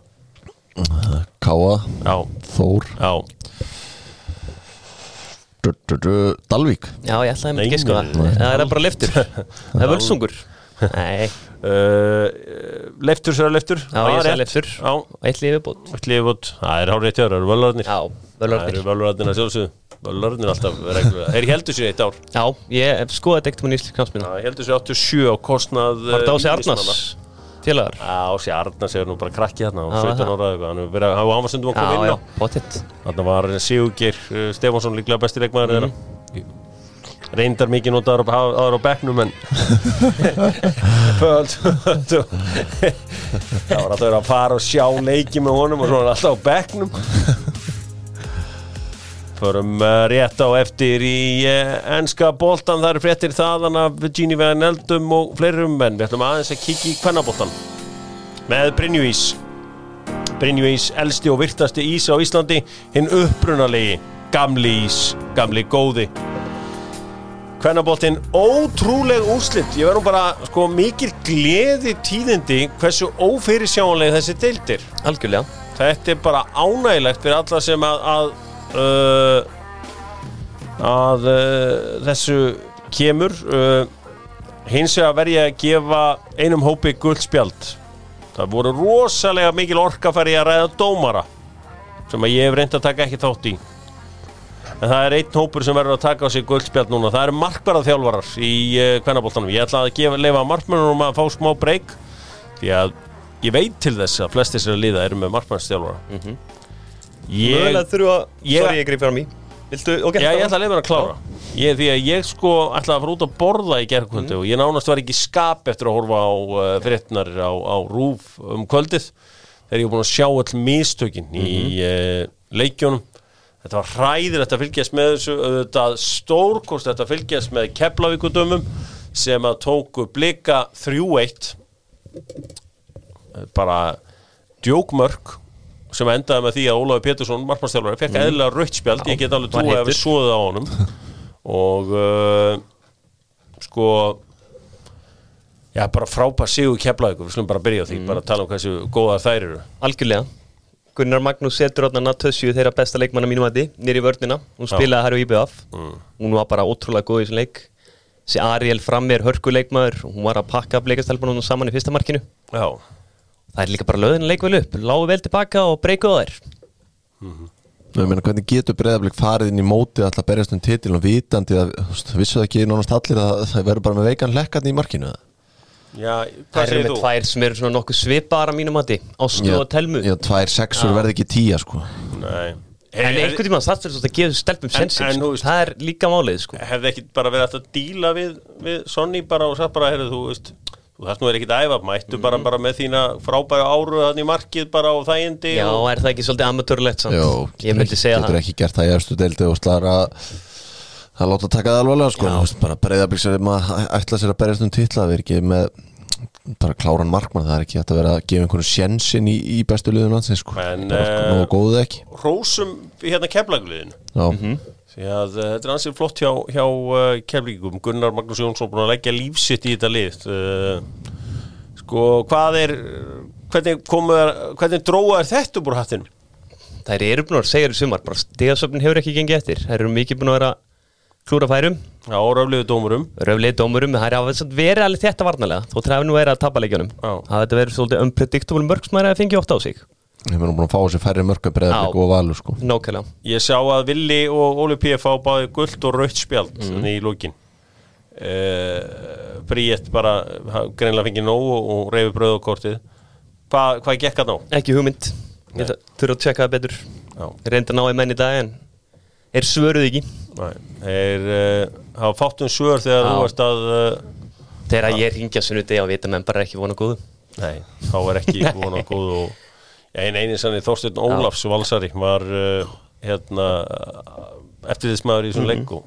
Káa, Já, Þór, já, du, du, du, Dalvík. Já, ég ætlaði Nei, með ekki sko. Nei, nei. það er bara liftur það er völsungur. Nei, uh, Leiftur sér að leiftur. Já, ég sagði liftur Já, Eitt lífið bútt eitt liðbútt, það er hárið tjóður, það eru völarnir Já, Það eru völurætnir að sjálfsögðu. Völurætnir alltaf reglulega. Þeir heldur sér eitt ár. Já, ég hef skoðað ekkert með nýsli knafsmina Það heldur sér 87 á kostnað Var þetta á sig eh, Arnars? Félagar? Já, á sig Arnars er nú bara krakki Já, á 17 það. ára eða eitthvað Hann hann hann var stundum að koma inn á Þarna var Sigurgeir uh, Stefánsson líklega besti leikmaður Mhm. þeirra Reyndar mikið notaður aðra á bekknum en Það var alltaf að fara og sjá leiki með honum og svo var hann alltaf á bekknum Förum uh, rétt á eftir í uh, enska boltan, það eru fréttir þaðan af Gini Van Eldum og fleirum en við ætlum aðeins að kikki í kvennaboltan með Brynjúís Brynjúís, elsti og virtasti ís á Íslandi hinn upprunalegi, gamli ís gamli góði. Kvennaboltinn, ótrúleg úrslit. Ég verðum bara, sko, mikil gleði tíðindi hversu ófyrirsjáanlega þessi deildir Algjörlega. Þetta er bara ánægilegt fyrir alla sem að að, uh, að uh, þessu kemur uh, hins vegar verð ég að gefa einum hópi guldspjald það voru rosalega mikil orka fyrir að ræða dómara sem að ég hef reynd að taka ekki þátt í. En það er einn hópur sem verður að taka á sig guldspjald núna, það eru markbarað þjálfarar í uh, kvennaboltanum, ég ætla að gefa, lefa markmennunum að fá smá breyk því að ég veit til þess að flestir sér að liða eru með markmannsþjálfara ég, Mögulega þurfa ég- Sorry, ég grif fram í Viltu, ok já, ég ætla að lefa hann að klára. Ég, því að ég sko ætla að fara út að borða í gerðkvöldu og ég nánast var ekki skap eftir að horfa á uh, fréttnar á, á rúf um kvöldið þegar ég var búin að sjá all mistökin í uh, leikjónum þetta var hræðilegt að fylgjast með þessu þetta stórkost að fylgjast með Keflavíkudömum sem að tóku blika 3-1 bara djókmörk sem endaði með því að Ólafi Pétursson markmannstjálfari fekk eðlilega rautt spjald. Ég get alveg trúið að við svoðið á honum. Og uh, sko já bara frábær sigur keflaðið við slum bara byrja á því, bara tala um hversu góðar þær eru. Algjörlega. Gunnar Magnús setur átna Natössju þeirra besta leikmanna mínum að því nýri vörnina, hún spilaði þær á IBF hún var bara ótrúlega góð í þessum leik. Þessi Ariel frammi er hörku leikmaður hún var að pakka bleikastelpunum saman í fyrsta markinu. Já, það er líka bara löðin leik vel upp. Lágu vel tilbaka og breykuðu þær. Ég meina, hvernig getur breyðablík farið inn í móti alltaf berjast um titil og vitandi að vissu það ekki nánast allir að það verður bara með veikan hlekkarni í markinu? Já, Það eru með þú? tvær sem eru svona nokkuð svipaðar að mínum mati. Ástu og Telmu. Já, tvær sexur verði ekki tíja sko. Nei. En einhvern tímann það fyrir svona að gefa stelpum En- sensin sko. veist- Það er líka málið sko. Hefði ekki bara verið hægt að díla við, við Sonny bara og sagt bara, heyrðu, þú veist Þú þarft nú er ekkit að æfa, mættu bara, bara með þína frábæra áru þannig í markið bara á þægindi Já, og, er það ekki svolítið amatörlegt samt? Jó, Ég myndi segja getur það. ekki gert það í efstu deildi og slara að láta taka það alvarlega sko. Þú veist, bara breyðablík sem að ætla sér að berjast um titla við erum ekki með bara kláran markmann, það er ekki að vera að gefa einhvern sjensin í, í bestu liðun landsins sko, En, bara eh, nógu góðu ekki. Rósum hérna keflagliðinu Já, Mhm. Því að uh, þetta er ansið flott hjá, hjá uh, keflíkum Gunnar Magnús Jónsson búin að leggja lífsitt í þetta lið. Uh, Sko, hvað er hvernig komu hvernig dróa er þetta úr hattinu? Þær eru búin að segja þér í sumar bara stegasöfnin hefur ekki gengið eftir. Þær eru mikið búin að vera klúra færum. Já, röfliðu dómurum. Röflið dómurum, það hafa samt verið alveg þetta varnalega Þó það hefur nú verið að tapa leikjunum. Það verið svolítið unpredictable mörg sem það er að fengja ofta á sig ég meina búin að fá sér færri mörka Já. og valur sko Nókælega Ég sá að Willi og Óli P. fá báði gullt og rautt spjald mm. í lókin uh, Bríett bara greinlega fengið nóg og, og reyfi bröðukortið Hva, Hvað gekk að ná? Ekki hugmynd Ég ætla- þurfa að tjekka það betur. Reynda að ná í menn í dag en Er svöruð ekki Nei, þeir uh, hafa fátt um svör þegar Já. þú varst að uh, Þegar ég ringja sunnudegi og vita menn bara ekki vona góðu Nei, þá er ekki vona góð og einn einin sannig Þorsteinn Ólafs Valsari var uh, hérna eftir þess maður í þessum leik og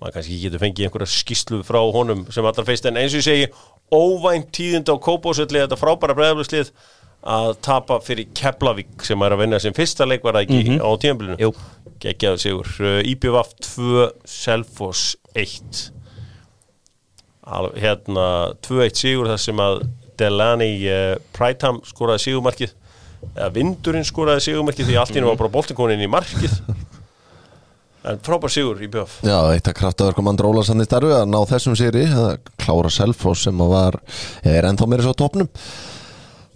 maður kannski getur fengið einhverja skýslu frá honum sem allra feist en eins og ég segi óvænt tíðind á Kópásöldi þetta frábæra bregðarblöðslið að tapa fyrir Keflavík sem er að vinna sem fyrsta leik var það ekki á tíðanbylunu Mhm. Jú. geggjaðu sigur. IBVF 2 Selfoss 1 Al, hérna 2-1 sigur þar sem að Delany uh, Prideham skoraði sigumarkið eða Vindurinn skoraði sigumarkið því allt í nú var bara boltinkonin í markið. En frábær sigur í BF Já, eitt að kraftaverkum Andra Ólarsann í starfi að ná þessum sigri, að klára Selfoss sem að var, er ennþá meira svo á topnum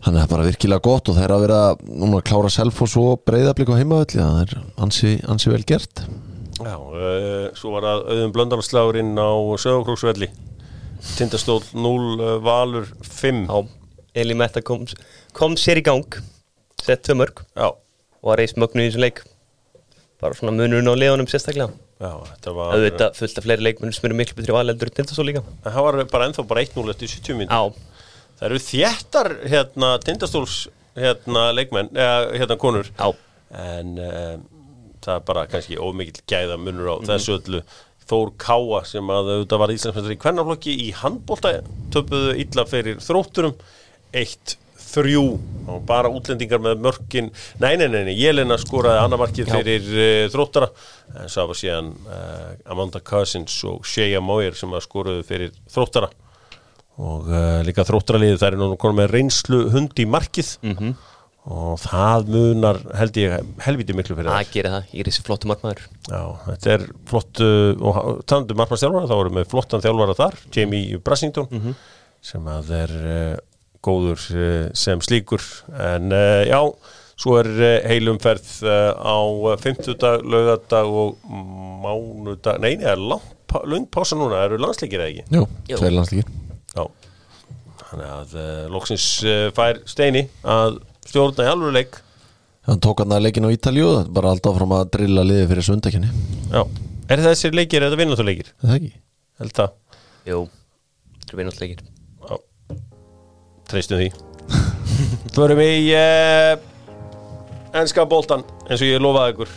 þannig að það er bara virkilega gott og það er að vera núna að klára Selfoss og breyðablík á heimavelli það er ansi, ansi vel gert. Já, uh, svo var það auðum blöndarslagurinn á Söðokróksvelli Tindastól 0 uh, Valur 5 Já, Eli Metta kom, kom sér í gang Sett tvö mörg. Já, Og var reist mögnu í þessum leik. Bara svona munurinn á liðunum sérstaklega. Já, þetta var Auðvitað fullt af fleiri leikmunum sem eru miklu betri valeldur til þess og líka. En það var bara ennþá bara 1-0 eftir 70 minn Já, Það eru þéttar hérna Tindastóls hérna leikmenn eða hérna konur. Já, en um, það er bara kannski ómikill gæða munur á þessu öllu. Þór Káa sem að auðvitað var Íslandsmyndur í kvennaflokki í handbólta töpuðu illa fyrir þrótturum 1-3 og bara útlendingar með mörkin. Nei, nei, nei, nei Jelena skoraði annamarkið Já. fyrir uh, þróttara. En svo var síðan uh, Amanda Cousins og Shea Moyer sem að skoraðu fyrir þróttara. Og uh, líka þróttaraliðið þær er nú konum með reynslu hund í markið. -hmm. og það munar held ég helviti miklu fyrir það gerir það Í þessi flottu markmaður. Já, þetta er flott og talandi um markmannstjálfara, þá erum við flottan þjálfara þar, Jamie Brassington sem að er góður uh, sem slíkur. En uh, já, svo er uh, heilumferð uh, á 50 dag, laugardag og mánudag, nei, það er lang, lang pása núna, það eru landsleikir eða ekki? Jú, Jú. tveir landslíkir Já, þannig að uh, loksins uh, fær Steini að stjórna í alvöru leik. Hann tók hann að leikin á það er bara alltaf fram að drilla liði fyrir sundakenni Já, er þessir leikir eða vinnáttuleikir? Er það ekki? Held það. Jú, þetta er vinnáttuleikir treystum því. Förum í uh, Enska boltan eins og ég lofaði ykkur.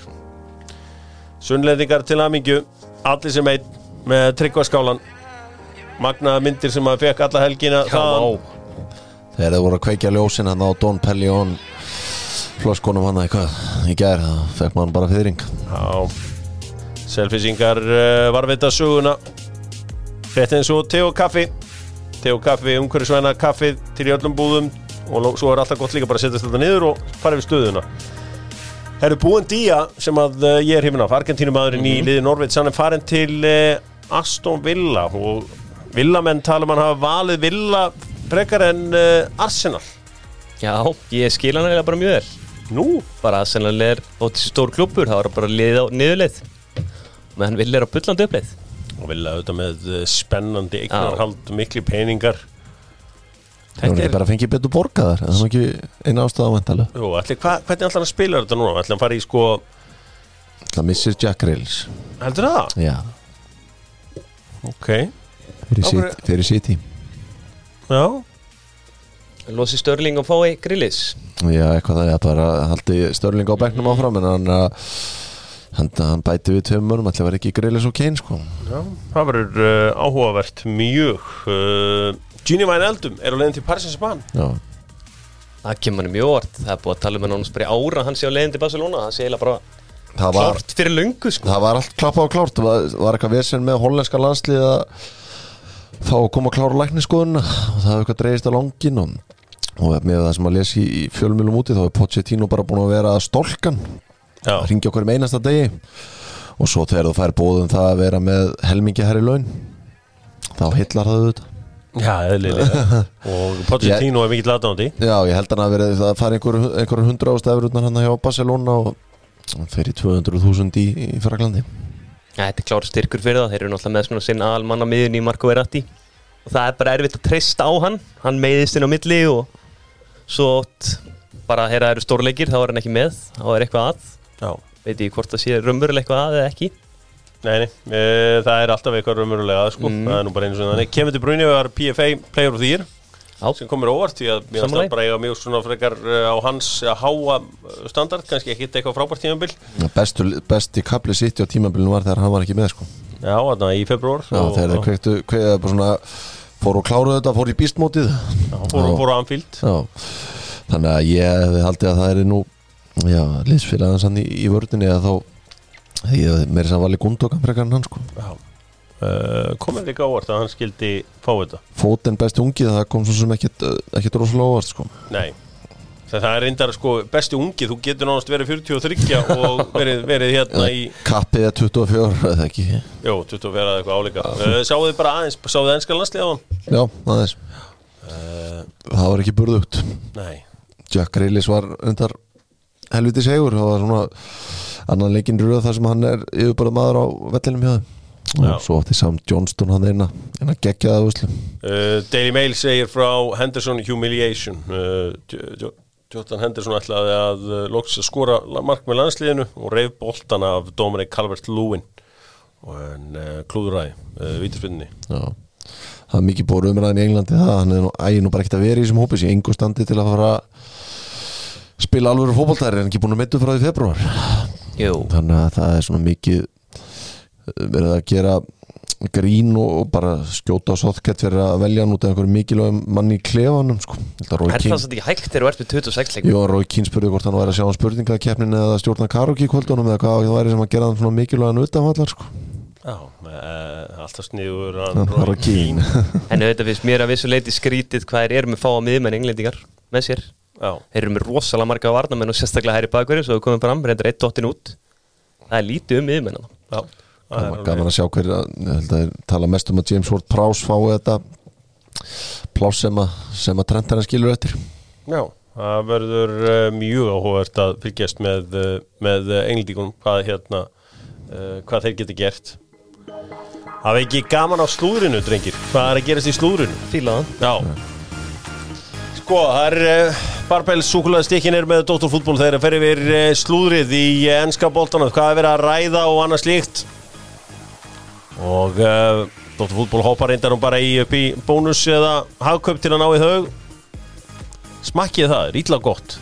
Sunnlendingar til aðmingju Allir sem einn með tryggvaskálan Magnaða myndir sem maður fekk alla helgina þaðan. Þegar það voru að kveikja ljósin hann á Don Pellion flöskunum hann eitthvað í gær, það fekk mann bara fyrring Selfisingar uh, varvita söguna. Þetta eins og te og kaffi Te og kaffi, umhverfisvæna kaffið til í öllum búðum og svo er alltaf gott líka bara að setjast þetta niður og fara við stöðuna. Herru búin Día sem að uh, ég er hefina af Argentínumadurinn í liði Norveits hann er farin til uh, Aston Villa og Villamenn tala um hann hafa valið Villa frekar en uh, Arsenal. Já, ég skil hann eiginlega bara mjög vel. Nú, bara sennilega er þessi stór klubur, það var bara liðið á niðurleið. Meðan vill er á bullandi uppleið og vilja auðvitað með eh, spennandi eignarhald, mikli peningar. Það er bara að fengi betur borgaðar Það er ekki eina ástæða ávæntalega Jú, ætli, hva, hvernig ætla hann að spila þetta núna? Ætli hann fara í sko, Það missir Jack Grealish. Heldur það? Já, Ok, fyrir City já. Losi Störling og fái grillis Já, eitthvað það er bara haldi Störling á bekknum áfram en hann, uh, hann, hann bæti við tveim mörgum allir var ekki Grealish og Kane sko. Já, það verður uh, áhugavert mjög. Uh, Gini Wijnaldum er á leiðin til Paris Saint-Germain. Já, það kemur manni mjög óvart, það er búið að tala um hann bara í ára, hann sé á leiðin til Barcelona það sé eiginlega bara það var, klárt fyrir löngu sko. það var allt klappað og klárt það var, var eitthvað vesen með hollenska landslið að fá að koma að klára lækniskoðuna og það hefur eitthvað dreigist á langin og, og með það sem að lesa í, í fjölmjölum úti þá er Pochettino bara búin að vera stólkan að ringja okkur um einasta degi. Og svo þegar þú fær bóðum það að vera með helmingi herri laun þá hillar það auðvitað. Já eðlilega. Og Pochettino er mikill aðdándi Já, ég held að verið það fær einhver, einhver hundra ástæður utan hann hjá Barcelona og í 200.000 í, í Fraklandi ja, þetta er klárt styrkur fyrir það, þeir eru náttúrulega með svona sinn almanna miðun í Marco Verratti. Og það er bara erfitt að treysta á hann. Hann meiðist inn á milli og svo bara þegar það eru stórleikir þá er hann ekki með, þá er eitthvað að veit ég hvort það sé raunverulega eitthvað að eða ekki nei, nei, uh, það er alltaf eitthvað raunverulega sko. Mm. Það er nú bara einu svona þannig Kevin De Bruyne var PFA Player of the Year Já. sem komur óvart því að það bara eiga mjög svona frekar uh, á hans uh, háa uh, standard, kannski ekki eitthvað frábært tímabil Bestu, Besti kapli sitt á tímabilinu var þegar hann var ekki með sko. Já, þarna í februar Já, þegar kveiktu, kveiktu bara svona fóru og kláruðu þetta, fóru í býstmótið fór, fór á Anfield Já, þannig að ég hefði haldið að það er nú já, liðsfélagan sann í, í vördinni eða þá ég hefði meira sem valið gundokkan frekar en hann sko. Uh, Komið líka óvart að hann skildi fá þetta? Fóten besti ungi, það kom svo sem ekkit, uh, ekkit rosalega óvart sko. Nei. Það er reyndar sko besti ungi, þú getur nánast verið 43 og verið, verið hérna í, Kappið er 24, eða ekki? Jú, 24 eða eitthvað áleika. Uh, sáðu þið bara aðeins, sáðu þið á hann? Já, aðeins. Uh, Það var ekki burðugt. Nei, Jack Grealish var undar helviti segur það var svona annan leikinn röð þar sem hann er yfirbara maður á vellinum hjá Já. og svo átti Sam Johnston hann eina eina geggjaða úslu uh, Daily Mail segir frá Henderson Humiliation. Uh, J- J- Jordan Henderson ætlaði að uh, loks að skora mark með landsliðinu og reyf boltan af Dominic Calvert-Lewin og hann uh, klúðuræði, vítaspinninni. Já. það er mikið bóru umræðin í Englandi það hann er nú, ægir nú bara ekkert að vera í þessum hópi sem engu standi til að fara að spila alvöru fótboltæri en ekki búin að meittu frá því februar Jú, þannig að það er svona mikið uh, verið að gera grín og bara skjóta á sotkett fyrir að velja hann út af einhverju mikilvægum manni í klefanum sko. Að er Keane- það ekki hægt þegar þú ert með 26 leikum? Jó, Rói Kín spurði hvort hann væri að sjá um spurningakeppnin eða stjórna karaoke í kvöldunum eða hvað það væri sem að gera hann svona mikilvægan utanvallar sko. Já, uh, alltaf sniður Rói Kín En auðvitað finnst mér að vissu leiti skrítið hvað er með fáa miðmenn englendingar með sér Já, Þeir eru með rosalega marga varnamenn og sérstaklega hæri bakverði svo við komum fram, eitt dottin út. Það er lítið um var gaman að sjá hver að, tala mest um að James Ward Prowse fái þetta pláss sem að, sem að Trent hann skilur eftir. Já, það verður uh, mjög áhugavert að fylgjast með, uh, með englendíkunum hvað, hérna, uh, hvað þeir geta gert. Það er ekki gaman á slúðrinu, drengir? Hvað er að gerast í slúðrinu? Fílaðan. Já Sko, það er uh, Barbell súkulæðstikkin er með Dóttorfútból þegar það fer yfir uh, slúðrið í ennska boltana hvað er verið að ræða og annað slíkt? Og uh, Dóttorfútból hoppar reyndar hún bara í upp í bónus eða hagkaup til að ná í þau smakkið það, er ítla gott.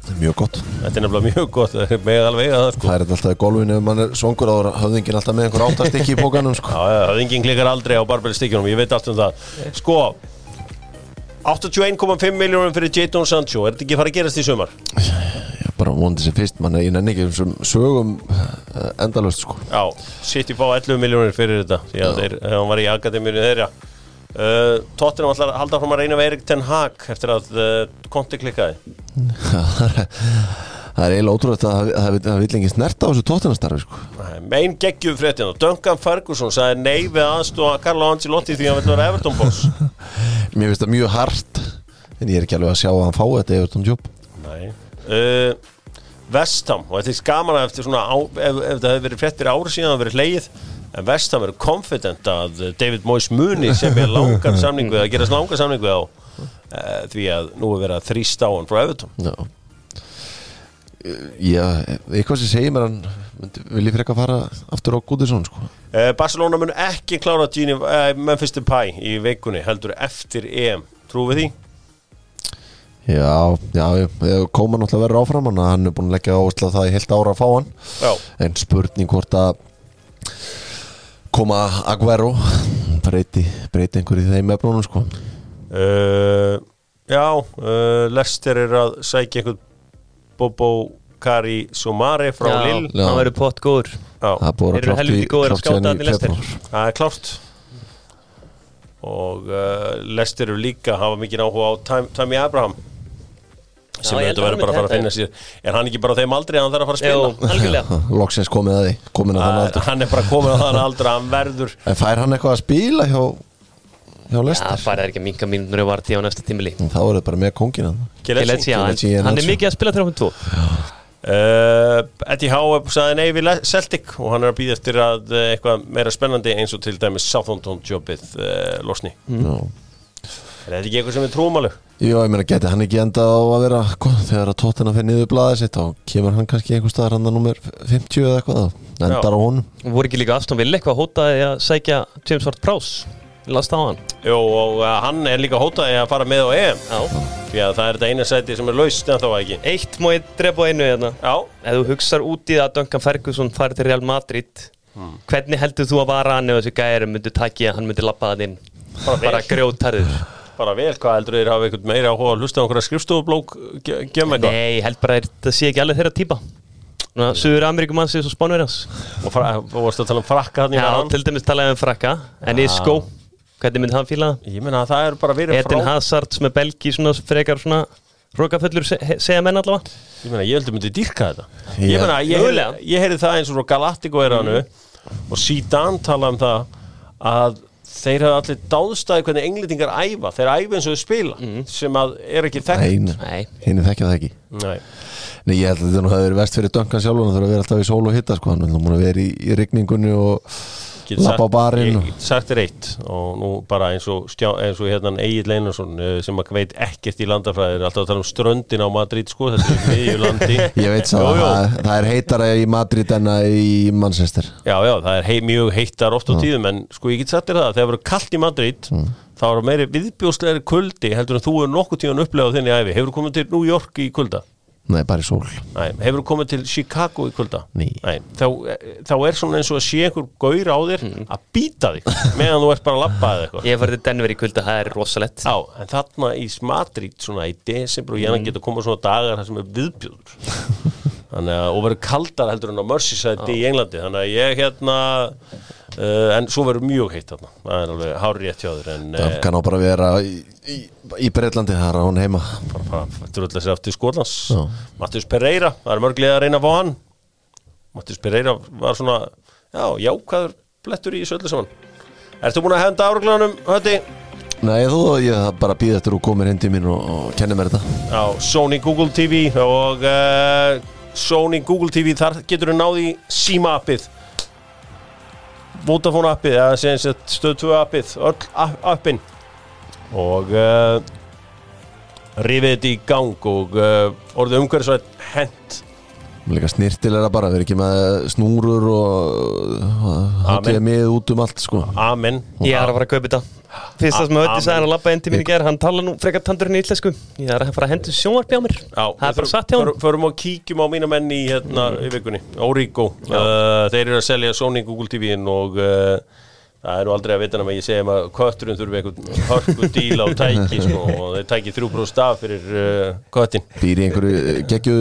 Það er mjög gott. Þetta er nefnilega mjög gott, það er með alveg að það sko. Það er alltaf í golfinu ef mann er svongur á höfðingin alltaf með einhver áttastikki í pókanum sko. Já, enginn klikkar aldrei á Barbell 81,5 miljónum fyrir Jadon Sancho Er þetta ekki fara að gerast í sumar? Ég bara vondi sem fyrst, mann er í nenni ekki um sögum uh, endalust sko. Já, City fá 11 miljónir fyrir þetta því að þeir, þegar hann var í akademíinu þeirra uh, Tottenham ætlar að halda fram að reyna við Erik Ten Hag eftir að uh, konti klikkaði Það er eiginlega ótrúlega að það- vill engin snert á þessu tóttunastarfi sko. Mein geggjuð fréttin og Duncan Ferguson sagði nei við aðstóða Carlo Ancelotti því að hann vil vera Everton boss Mér finnst það mjög hart en ég er ekki alveg að sjá að hann fái þetta Everton jobb Nei. Uh, Vestham og þetta er skaman eftir svona á, ef, ef það hefur verið fréttir ári síðan að verið leið en Vestham er confident að David Moyes muni sem er langan samning við að gerast langan samning við á uh, því að nú er verið að þrýsta á hann frá Everton. Já. Eitthvað sem segir mér hann vil ég frekka fara aftur á Gúdisson sko. uh, Barcelona mun ekki klára Gini, uh, Memphis Depay í veikunni heldur eftir EM, trú við því? Já, já, koma náttúrulega verið áfram hann er búin að leggja áherslu á það í heilt ára að fá hann Já, en spurning hvort að koma Aguero breyti, breyti einhverju í þeim efnunum sko. uh, já uh, Lester er að sækja einhvern Bobo Kari Sumari frá Já, Lill Já. hann verður pott góður. Er Þeir eru helviti góðir að skáta þarna í Leicester. febrúar. það er klárt. Og uh, Lester eru líka hafa mikið áhuga á Tam- Tammy Abraham sem ég held þetta að verður hann bara að fara að finna sér er hann ekki bara á þeim aldrei að hann þarf að fara að spila? Loksins komið að því komin að Að- hann er bara komin á þann aldrei að hann verður en fær hann eitthvað að spila hjá Já, Lester það farið ekki að minka mínútur og var tíu á næsta tímili þá er það bara með kongina Kelechi, já, Kelechi hann- hann er mikið að spila 3.2 Uh, Eddie Howe sagði nei við Celtic og hann er að býða eftir að uh, eitthvað meira spennandi eins og til dæmis Southampton jobbið uh, losni. Já. er þetta ekki eitthvað sem við trúum alveg? Já, ég meina, geti hann ekki enda á að vera hvað, þegar að tóttina fyrir niður blaðið sitt þá kemur hann kannski einhver staðar hann að nummer 50 eða eitthvað, endar á honum. Voru ekki líka Aston Villa eitthvað hótaði að sækja James Ward-Prowse last á hann. Jó, og uh, hann er líka hótaði að fara með á EM. Já. því að það er þetta eina sæti sem er laust en þá ekki? Eitt má ég drepa á einu hérna. Já, ef þú hugsar út í það að Duncan Ferguson farið til Real Madrid hvernig heldur þú að vara hann ef þessi gæri myndi taki að hann myndi lappa það inn? Bara bara grjótarður bara vel, hvað heldur þeir hafa eitthvað meira áhuga að hlusta á einhverja skrifstofublók gem eitthvað? Nei, ég held bara að það sé ekki alveg þeirra típa. Svona, Suður Ameríkumann sé svo spánverjans. Og fra- og varstu að tala um frakka þannig Já, til dæmis talaði um frakka en Isco, hvernig myndi hann fíla það? Ég meina að það er bara verið frá Hazard sem er belgi svona frekar svona Rókafullur se segja menn allavega? Ég meina, ég heldur myndi dýrka þetta. Ég meina, ég Mögulega. heyrði, ég heyrði það eins og Galactico er hannu og síðan tala um það að þeir hafa allir dáðstæði hvernig englendingar æfa. Þeir æfa eins og þau spila sem að er ekki þekkt. Hinn þekkja það ekki. Nei. Nei, ég held að þetta nú hefur verið verst fyrir Duncan sjálfan það þurfa að vera alltaf í sól og hitta sko, hann vil nú að vera í, í rigningunni og Get lappa á barinn og... sagt þér eitt og nú bara eins og, eins og hérna Egil Einarsson eh, sem að veit ekkert í landafræði er alltaf að tala um ströndin á Madrid sko, þetta er miðju landi Ég veit Jú, að það, það er heitara í Madrid en í Manchester. Já, já, það er hei, mjög heittar oft á tíðum en sko ég get sagt þér það, þegar verður kallt í Madrid þá er meiri viðbjóslegri kuldi heldur en þú er nokkuð tíðan upplegað þinni æfi hefur komið til New York í kulda Nei, bara í sól. Nei, hefur komið til Chicago í kulda Nei. þá, þá er svona eins og að sé einhver gaur á þér að býta þig meðan þú ert bara að labba eða eitthvað. Ég hef farið til Denver í kvölda, það er rosalett. Já, en þarna í Madrid svona í desember og hérna getur komað svona dagar þar sem er viðbjóður. Þannig að, og verður kaldar heldur en á Merseyside í Englandi, þannig að ég hérna uh, en svo verður mjög heitt þarna, það er alveg hár rétt hjá þér en uh, Duncan á bara vera í, í, í Breitlandi, það er hún heima. Bara drullega sér aftur Skotlands. Já. Mattius Pereira, það er mörglega að reyna að fá hann. Mattius Pereira var svona já, jákvæður blettur í þessu öllu saman. Ertu búin að henda áruglanum, Hötti? Nei, þú, ég það bara býð eftir þú komir hindi mín og, og kenni mér þetta. Á Sony Google TV og uh, Sony Google TV þar getur þú náði síma appið Vodafone appið eða stöð 2 appið öll app- appin. Og uh, rifið þetta í gang og uh, orðið umhverfisvætt hent. Líka snirtilega bara, við erum ekki með snúrur og hátíða með út um allt sko. Amen. Ég er að fara að kaupa þetta Fyrsta sem Ötti sagði hann að labba inn til mín í gerð Hann tala nú frekar tandurinn í íslensku. Ég er að fara að hendur sjónvarpi á mér. Það er bara satt hjá hann Förum- og kíkjum á mína menn í hérna í vikunni. Origo, uh, þeir eru að selja Sony Google TV-in og uh, það er nú aldrei að vita nema ég segja að kötturinn þurfi einhvern hörku díla og tæki sko, og þeir tæki þrjú brúð staf fyrir uh, köttin Býr í einhverju geggju,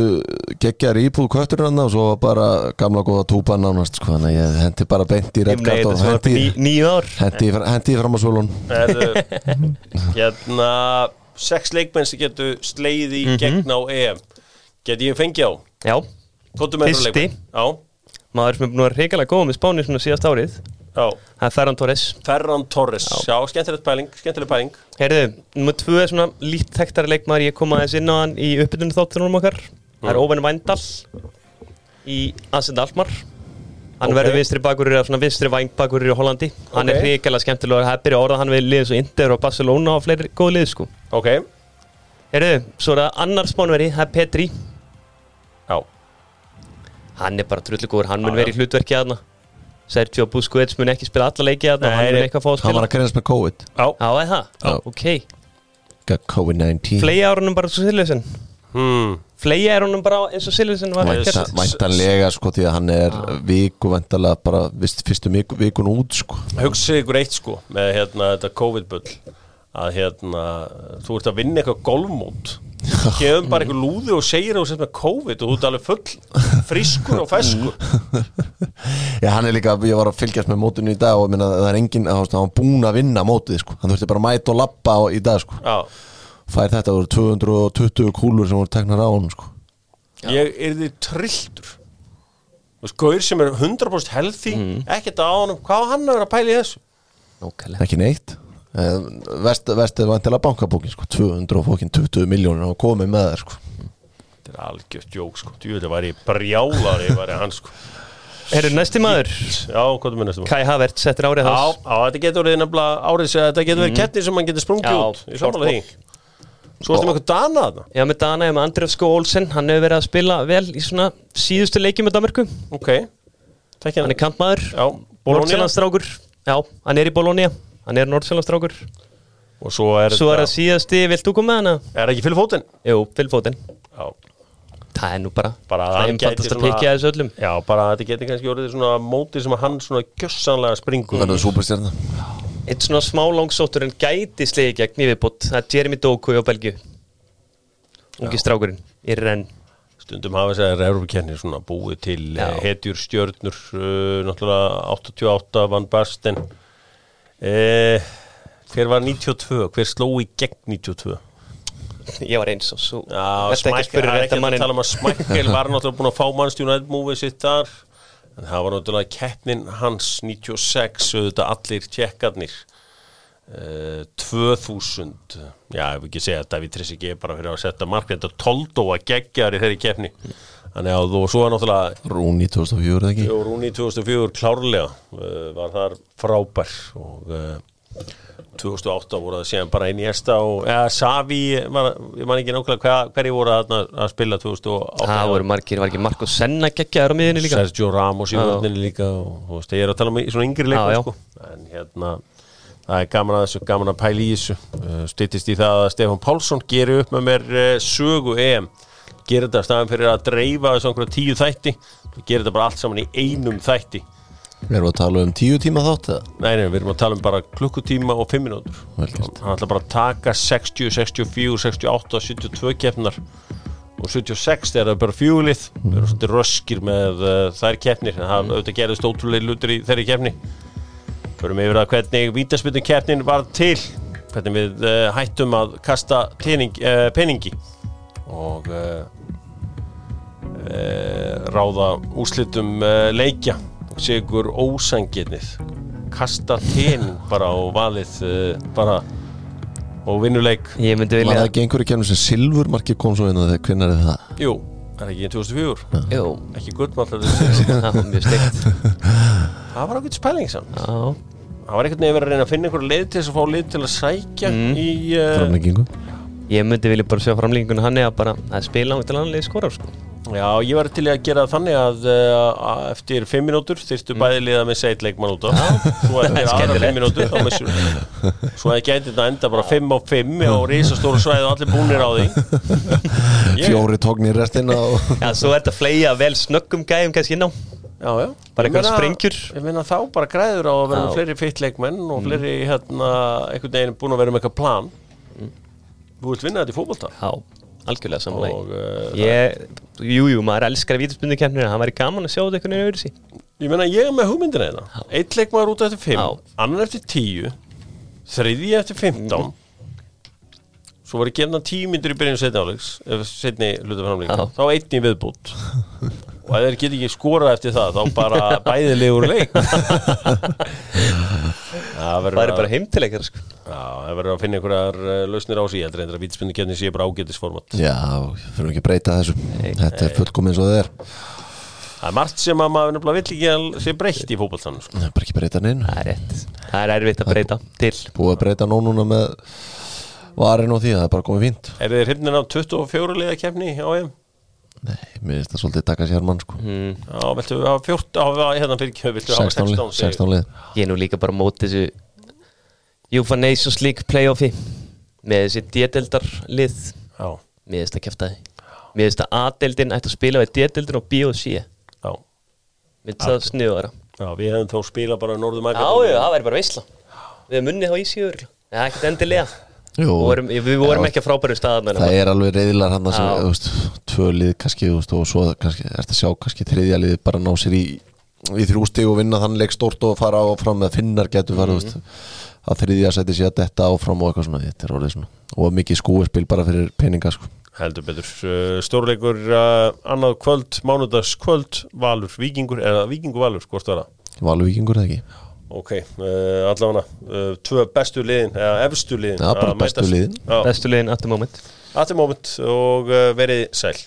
geggjar íbúð kötturinn hann og svo bara gamla góða túpan nánast sko Þannig að ég hendi bara beint í þetta og hendi, ní, nýju ár. hendi, hendi fram á svölun Erðu, hérna sex leikmenn sem getur sleið í gegn á EM. Geti ég fengið á? Já, Fyrsti. Já, maður sem er búin að vera reikalega góð með spáni svona síðast árið Það er Ferran Torres. Ferran Torres, já, skemmtilegt pæling skemmtileg pæling. Heyrðu, nummer tvö er svona lít þekktari leikmaður. Ég kom aðeins inn á hann í uppbytunum þáttunum okkar. Það er Óven Vændal í Ascend Almar Hann Ok. verður vinstri bakur svona vinstri vængbakur í Hollandi. Hann Ok. er hrikalega skemmtilega Það er byrja að orða hann við liðið svo Inter og Barcelona og fleiri góð lið sko. Ok, Heyrðu, svo er það annar spánveri, það er Petri. Já. Hann er bara drullu góður, hann mun Já, vera í hlutverki aðna Sergio Busquets mun ekki spila alla leiki aðna Nei, Hann mun nei. eitthvað fá að Hann var að greinast með COVID er það? Já. Ok Got COVID-19 Flegi árunum bara svo Silvesen hmm. Flegi árunum bara eins og Silvesen. Væntanlega sko því að hann er viku væntanlega bara vist, fyrstu viku, vikun út sko Hugsið ykkur eitt sko með hérna þetta COVID-bull að hérna þú ert að vinna eitthvað golfmót gefum bara eitthvað lúði og segir þú sem með COVID og þú ert alveg full frískur og feskur. Já hann er líka, ég var að fylgjast með mótinu í dag og minna, það er engin, það var- hann var búin að vinna mótið sko, hann þurfti bara að mæta og lappa í dag sko, Já, fær þetta voru 220 kúlur sem voru teknar á honum sko. Ég er því trilltur Gaur sem er 100% healthy ekkert á honum, hvað hann vera að pæla í þessu? Nákvæmlega. Ekki neitt vest, vestið vantilega bankabókin sko, 220 miljónir og komið með það sko. Þetta er algjört jók sko, djúvel væri ég brjálari væri hann sko. Herru, næsti maður. Já, er? Kai Havert settir árið Já, hans. já, þetta getur verið nefnilega árið sem þetta getur verið keppni sem mann getur sprungið út. Ég sammála því. Svo ertu með eitthvað dana þarna? Já, með Dana, ég með Andref Sko Olsen. Hann hefur verið að spila vel í svona síðustu leiki með Danmarku Ok, takk Hann hérna er kantmaður. Já, Bologna? Nordsjællandstrákur Já, hann er í Bologna Hann er Nordsjællandstrákur Og svo er Svo er það síðasti, vilt þú koma með hana? Er ekki fyrir fótinn? Jú, Fylfóten Já, Það er nú bara Bara að Það hann einfaldast að pikja þessu öllum. Já bara að þetta getur kannski orðið svona mótið sem að hann svona gjössanlega springur. Verður súperstjarna Eitt svona smá langsóttur en gæti slegi gegn í viðbútt Það er Jeremy Doku á Belgíu. Ungi strákurinn í renn. Stundum hafa þessar Európa-kenni svona búið til Já. uh, hetjur stjörnur uh, náttúrulega 88 Van Basten uh, Hver var 92? Hver sló í gegn 92? Ég var eins og svo Já, Smækkel, það er ekki að tala um að Smækkel var náttúrulega búin að fá mannstjónu múfið sitt þar. En það var náttúrulega keppnin hans 96, auðvitað allir tjekkarnir. Uh, 2000 já, ef við ekki segja að David Trezeguet bara fyrir að setja mark. Þetta Toldó að gegja þar í þeirri keppni þannig að og svo er náttúrulega Rúni 2004 eða ekki? Jó, Rúni 2004 klárlega uh, var þar frábær og uh, 2008 voru það síðan bara inn í esta og eða Savi, ég man ekki nákvæmlega hver, hverju voru að, að spila 2008 Það voru margir, var ekki Marko Senna geggjaður á miðinni líka? Sergio Ramos í Já. vörninni líka og þú veist, ég er að tala um í svona yngri leikum sko. en hérna það er gaman að þessu, gaman að pæla í þessu. Uh, styttist í það að Stefán Pálsson gerir upp með mér uh, sögu EM gerir þetta staðan fyrir að dreifa þessu einhverja tíu þætti. Gerir þetta bara allt saman í einum þætti. Erum við að tala um tíu tíma þátt eða? Nei, nei, við erum að tala um bara klukkutíma og fimm minútur Vel gert. Hann ætla bara að taka 60, 64, 68, 72 keppnar og 76 þegar það er bara fjúlið við erum svolítið röskir með uh, þær keppnir. En það auðvitað gerðist ótrúlega lutur í þeirri keppni. Förum yfir að hvernig vítaspytum keppnin var til. Hvernig við uh, hættum að kasta tening, uh, peningi og uh, uh, ráða úrslitum uh, leikja. Og sigur ósangirnið kasta tening bara og valið bara og vinnuleik. Ég myndi Var það ekki einhverju kemur sem silfurmarki kom svo inn og þegar hvernig er það? Jú, er ekki í 2004 Jú, ekki gullmallar það það var mjög steikt. Var ákveð spæling samt. Já, það var einhvern veginn verið að reyna að finna einhverju leið til þess að fá leið til að sækja í uh, Framlengingu ég myndi vilja bara sjá framlíkingun hann eða bara að spila á til annarlega skora sko. Já, ég var til að gera þannig að, uh, að eftir 5 mínútur þyrftu bæði liða með seitt leikmann út á. Svo eftir aðra Skemmtilegt. 5 mínútur þá missur svo að gæti þetta enda bara 5 á 5 og risastóru svæði og allir búnir á því. Fjóri tóknir restina og Já, svo er þetta að fleia vel snöggum gæjum kannski inn á. Já, já. Bara meina- sprengjur. Ég meina þá bara græður á að vera með fleiri fitt leikmenn og fleiri hérna einhvern veginn búin að vera með eitthvað plan Þú vilt vinna þetta í fótbolta? Já, algjörlega samanlega uh, Ég, jú, maður elskar kemnir en það væri gaman að sjá þetta einhvern veginn öðru sí Ég meina ég er með hugmyndina þetta Eitt leikmaður út eftir 5 Já. Annan eftir 10 Þriði eftir 15 Svo var ég gefna 10 myndir í byrjun setni áleiks Setni hluta framleika Já. Þá einn í viðbútt Og ef þeir get ekki skorað eftir það Þá bara bæðilegur leik Það er bara heimtileikar sko. Já, það verður að finna einhverjar uh, lausnir á sig Ég heldur að vítspinni sé bara ágætisformat. Já, fyrir ekki að breyta þessu. Þetta er fullkomið eins og það er. Það er margt sem að maður nefnilega vill ekki að sé breytt í fótboltanum sko. Það er bara ekki breyta neinu. Það er rétt. Það er erfitt að breyta til. Búið að breyta nú núna með varin og því, það er bara komið fínt. Er þið hrifnin af 24 liða kefni á EM? Nei, mér finnst það svolítið taka sér mann sko. Mm. Já, viltu hafa 14 á, hérna fyrir ekki, viltu hafa 16 lið, 16 segir. 16 lið. Ég er nú líka bara á móti þessu UEFA Nations League playoffi. Með þessi D-deldar lið Já, Mér finnst það kæftaði Mér finnst að A-deldin ætti að spila við D-deldin og B og C. Já, Mér finnst það sniðara já, við hefum þá spila bara Norðum Já, já, það væri bara veisla. Við hefum unnið þá í síður Já, ekkert endilega Jú, vorum, við vorum Já, ekki að frábæru staðan Það er alveg reyðilar hann tvö lið kannski, og svo kannski, ertu að sjá kannski þriðja lið bara ná sér í, í þrjústi og vinna þann leik stórt og fara áfram með finnar getur fara, þú veist, að þriðja seti sér að detta áfram og eitthvað svona, þetta er orðið svona, og mikið skúespil bara fyrir peninga, sko. Heldur betur, stórleikur uh, annað kvöld, mánudags kvöld Valur, Víkingur, eða Víkingur Valur hvort var það? Valur vikingur eða ekki? Ok, uh, allavega uh, tvö bestu liðin, eða efstu liðin Já, bara bestu liðin. Bestu liðin at the moment. At the moment og uh, verið sæl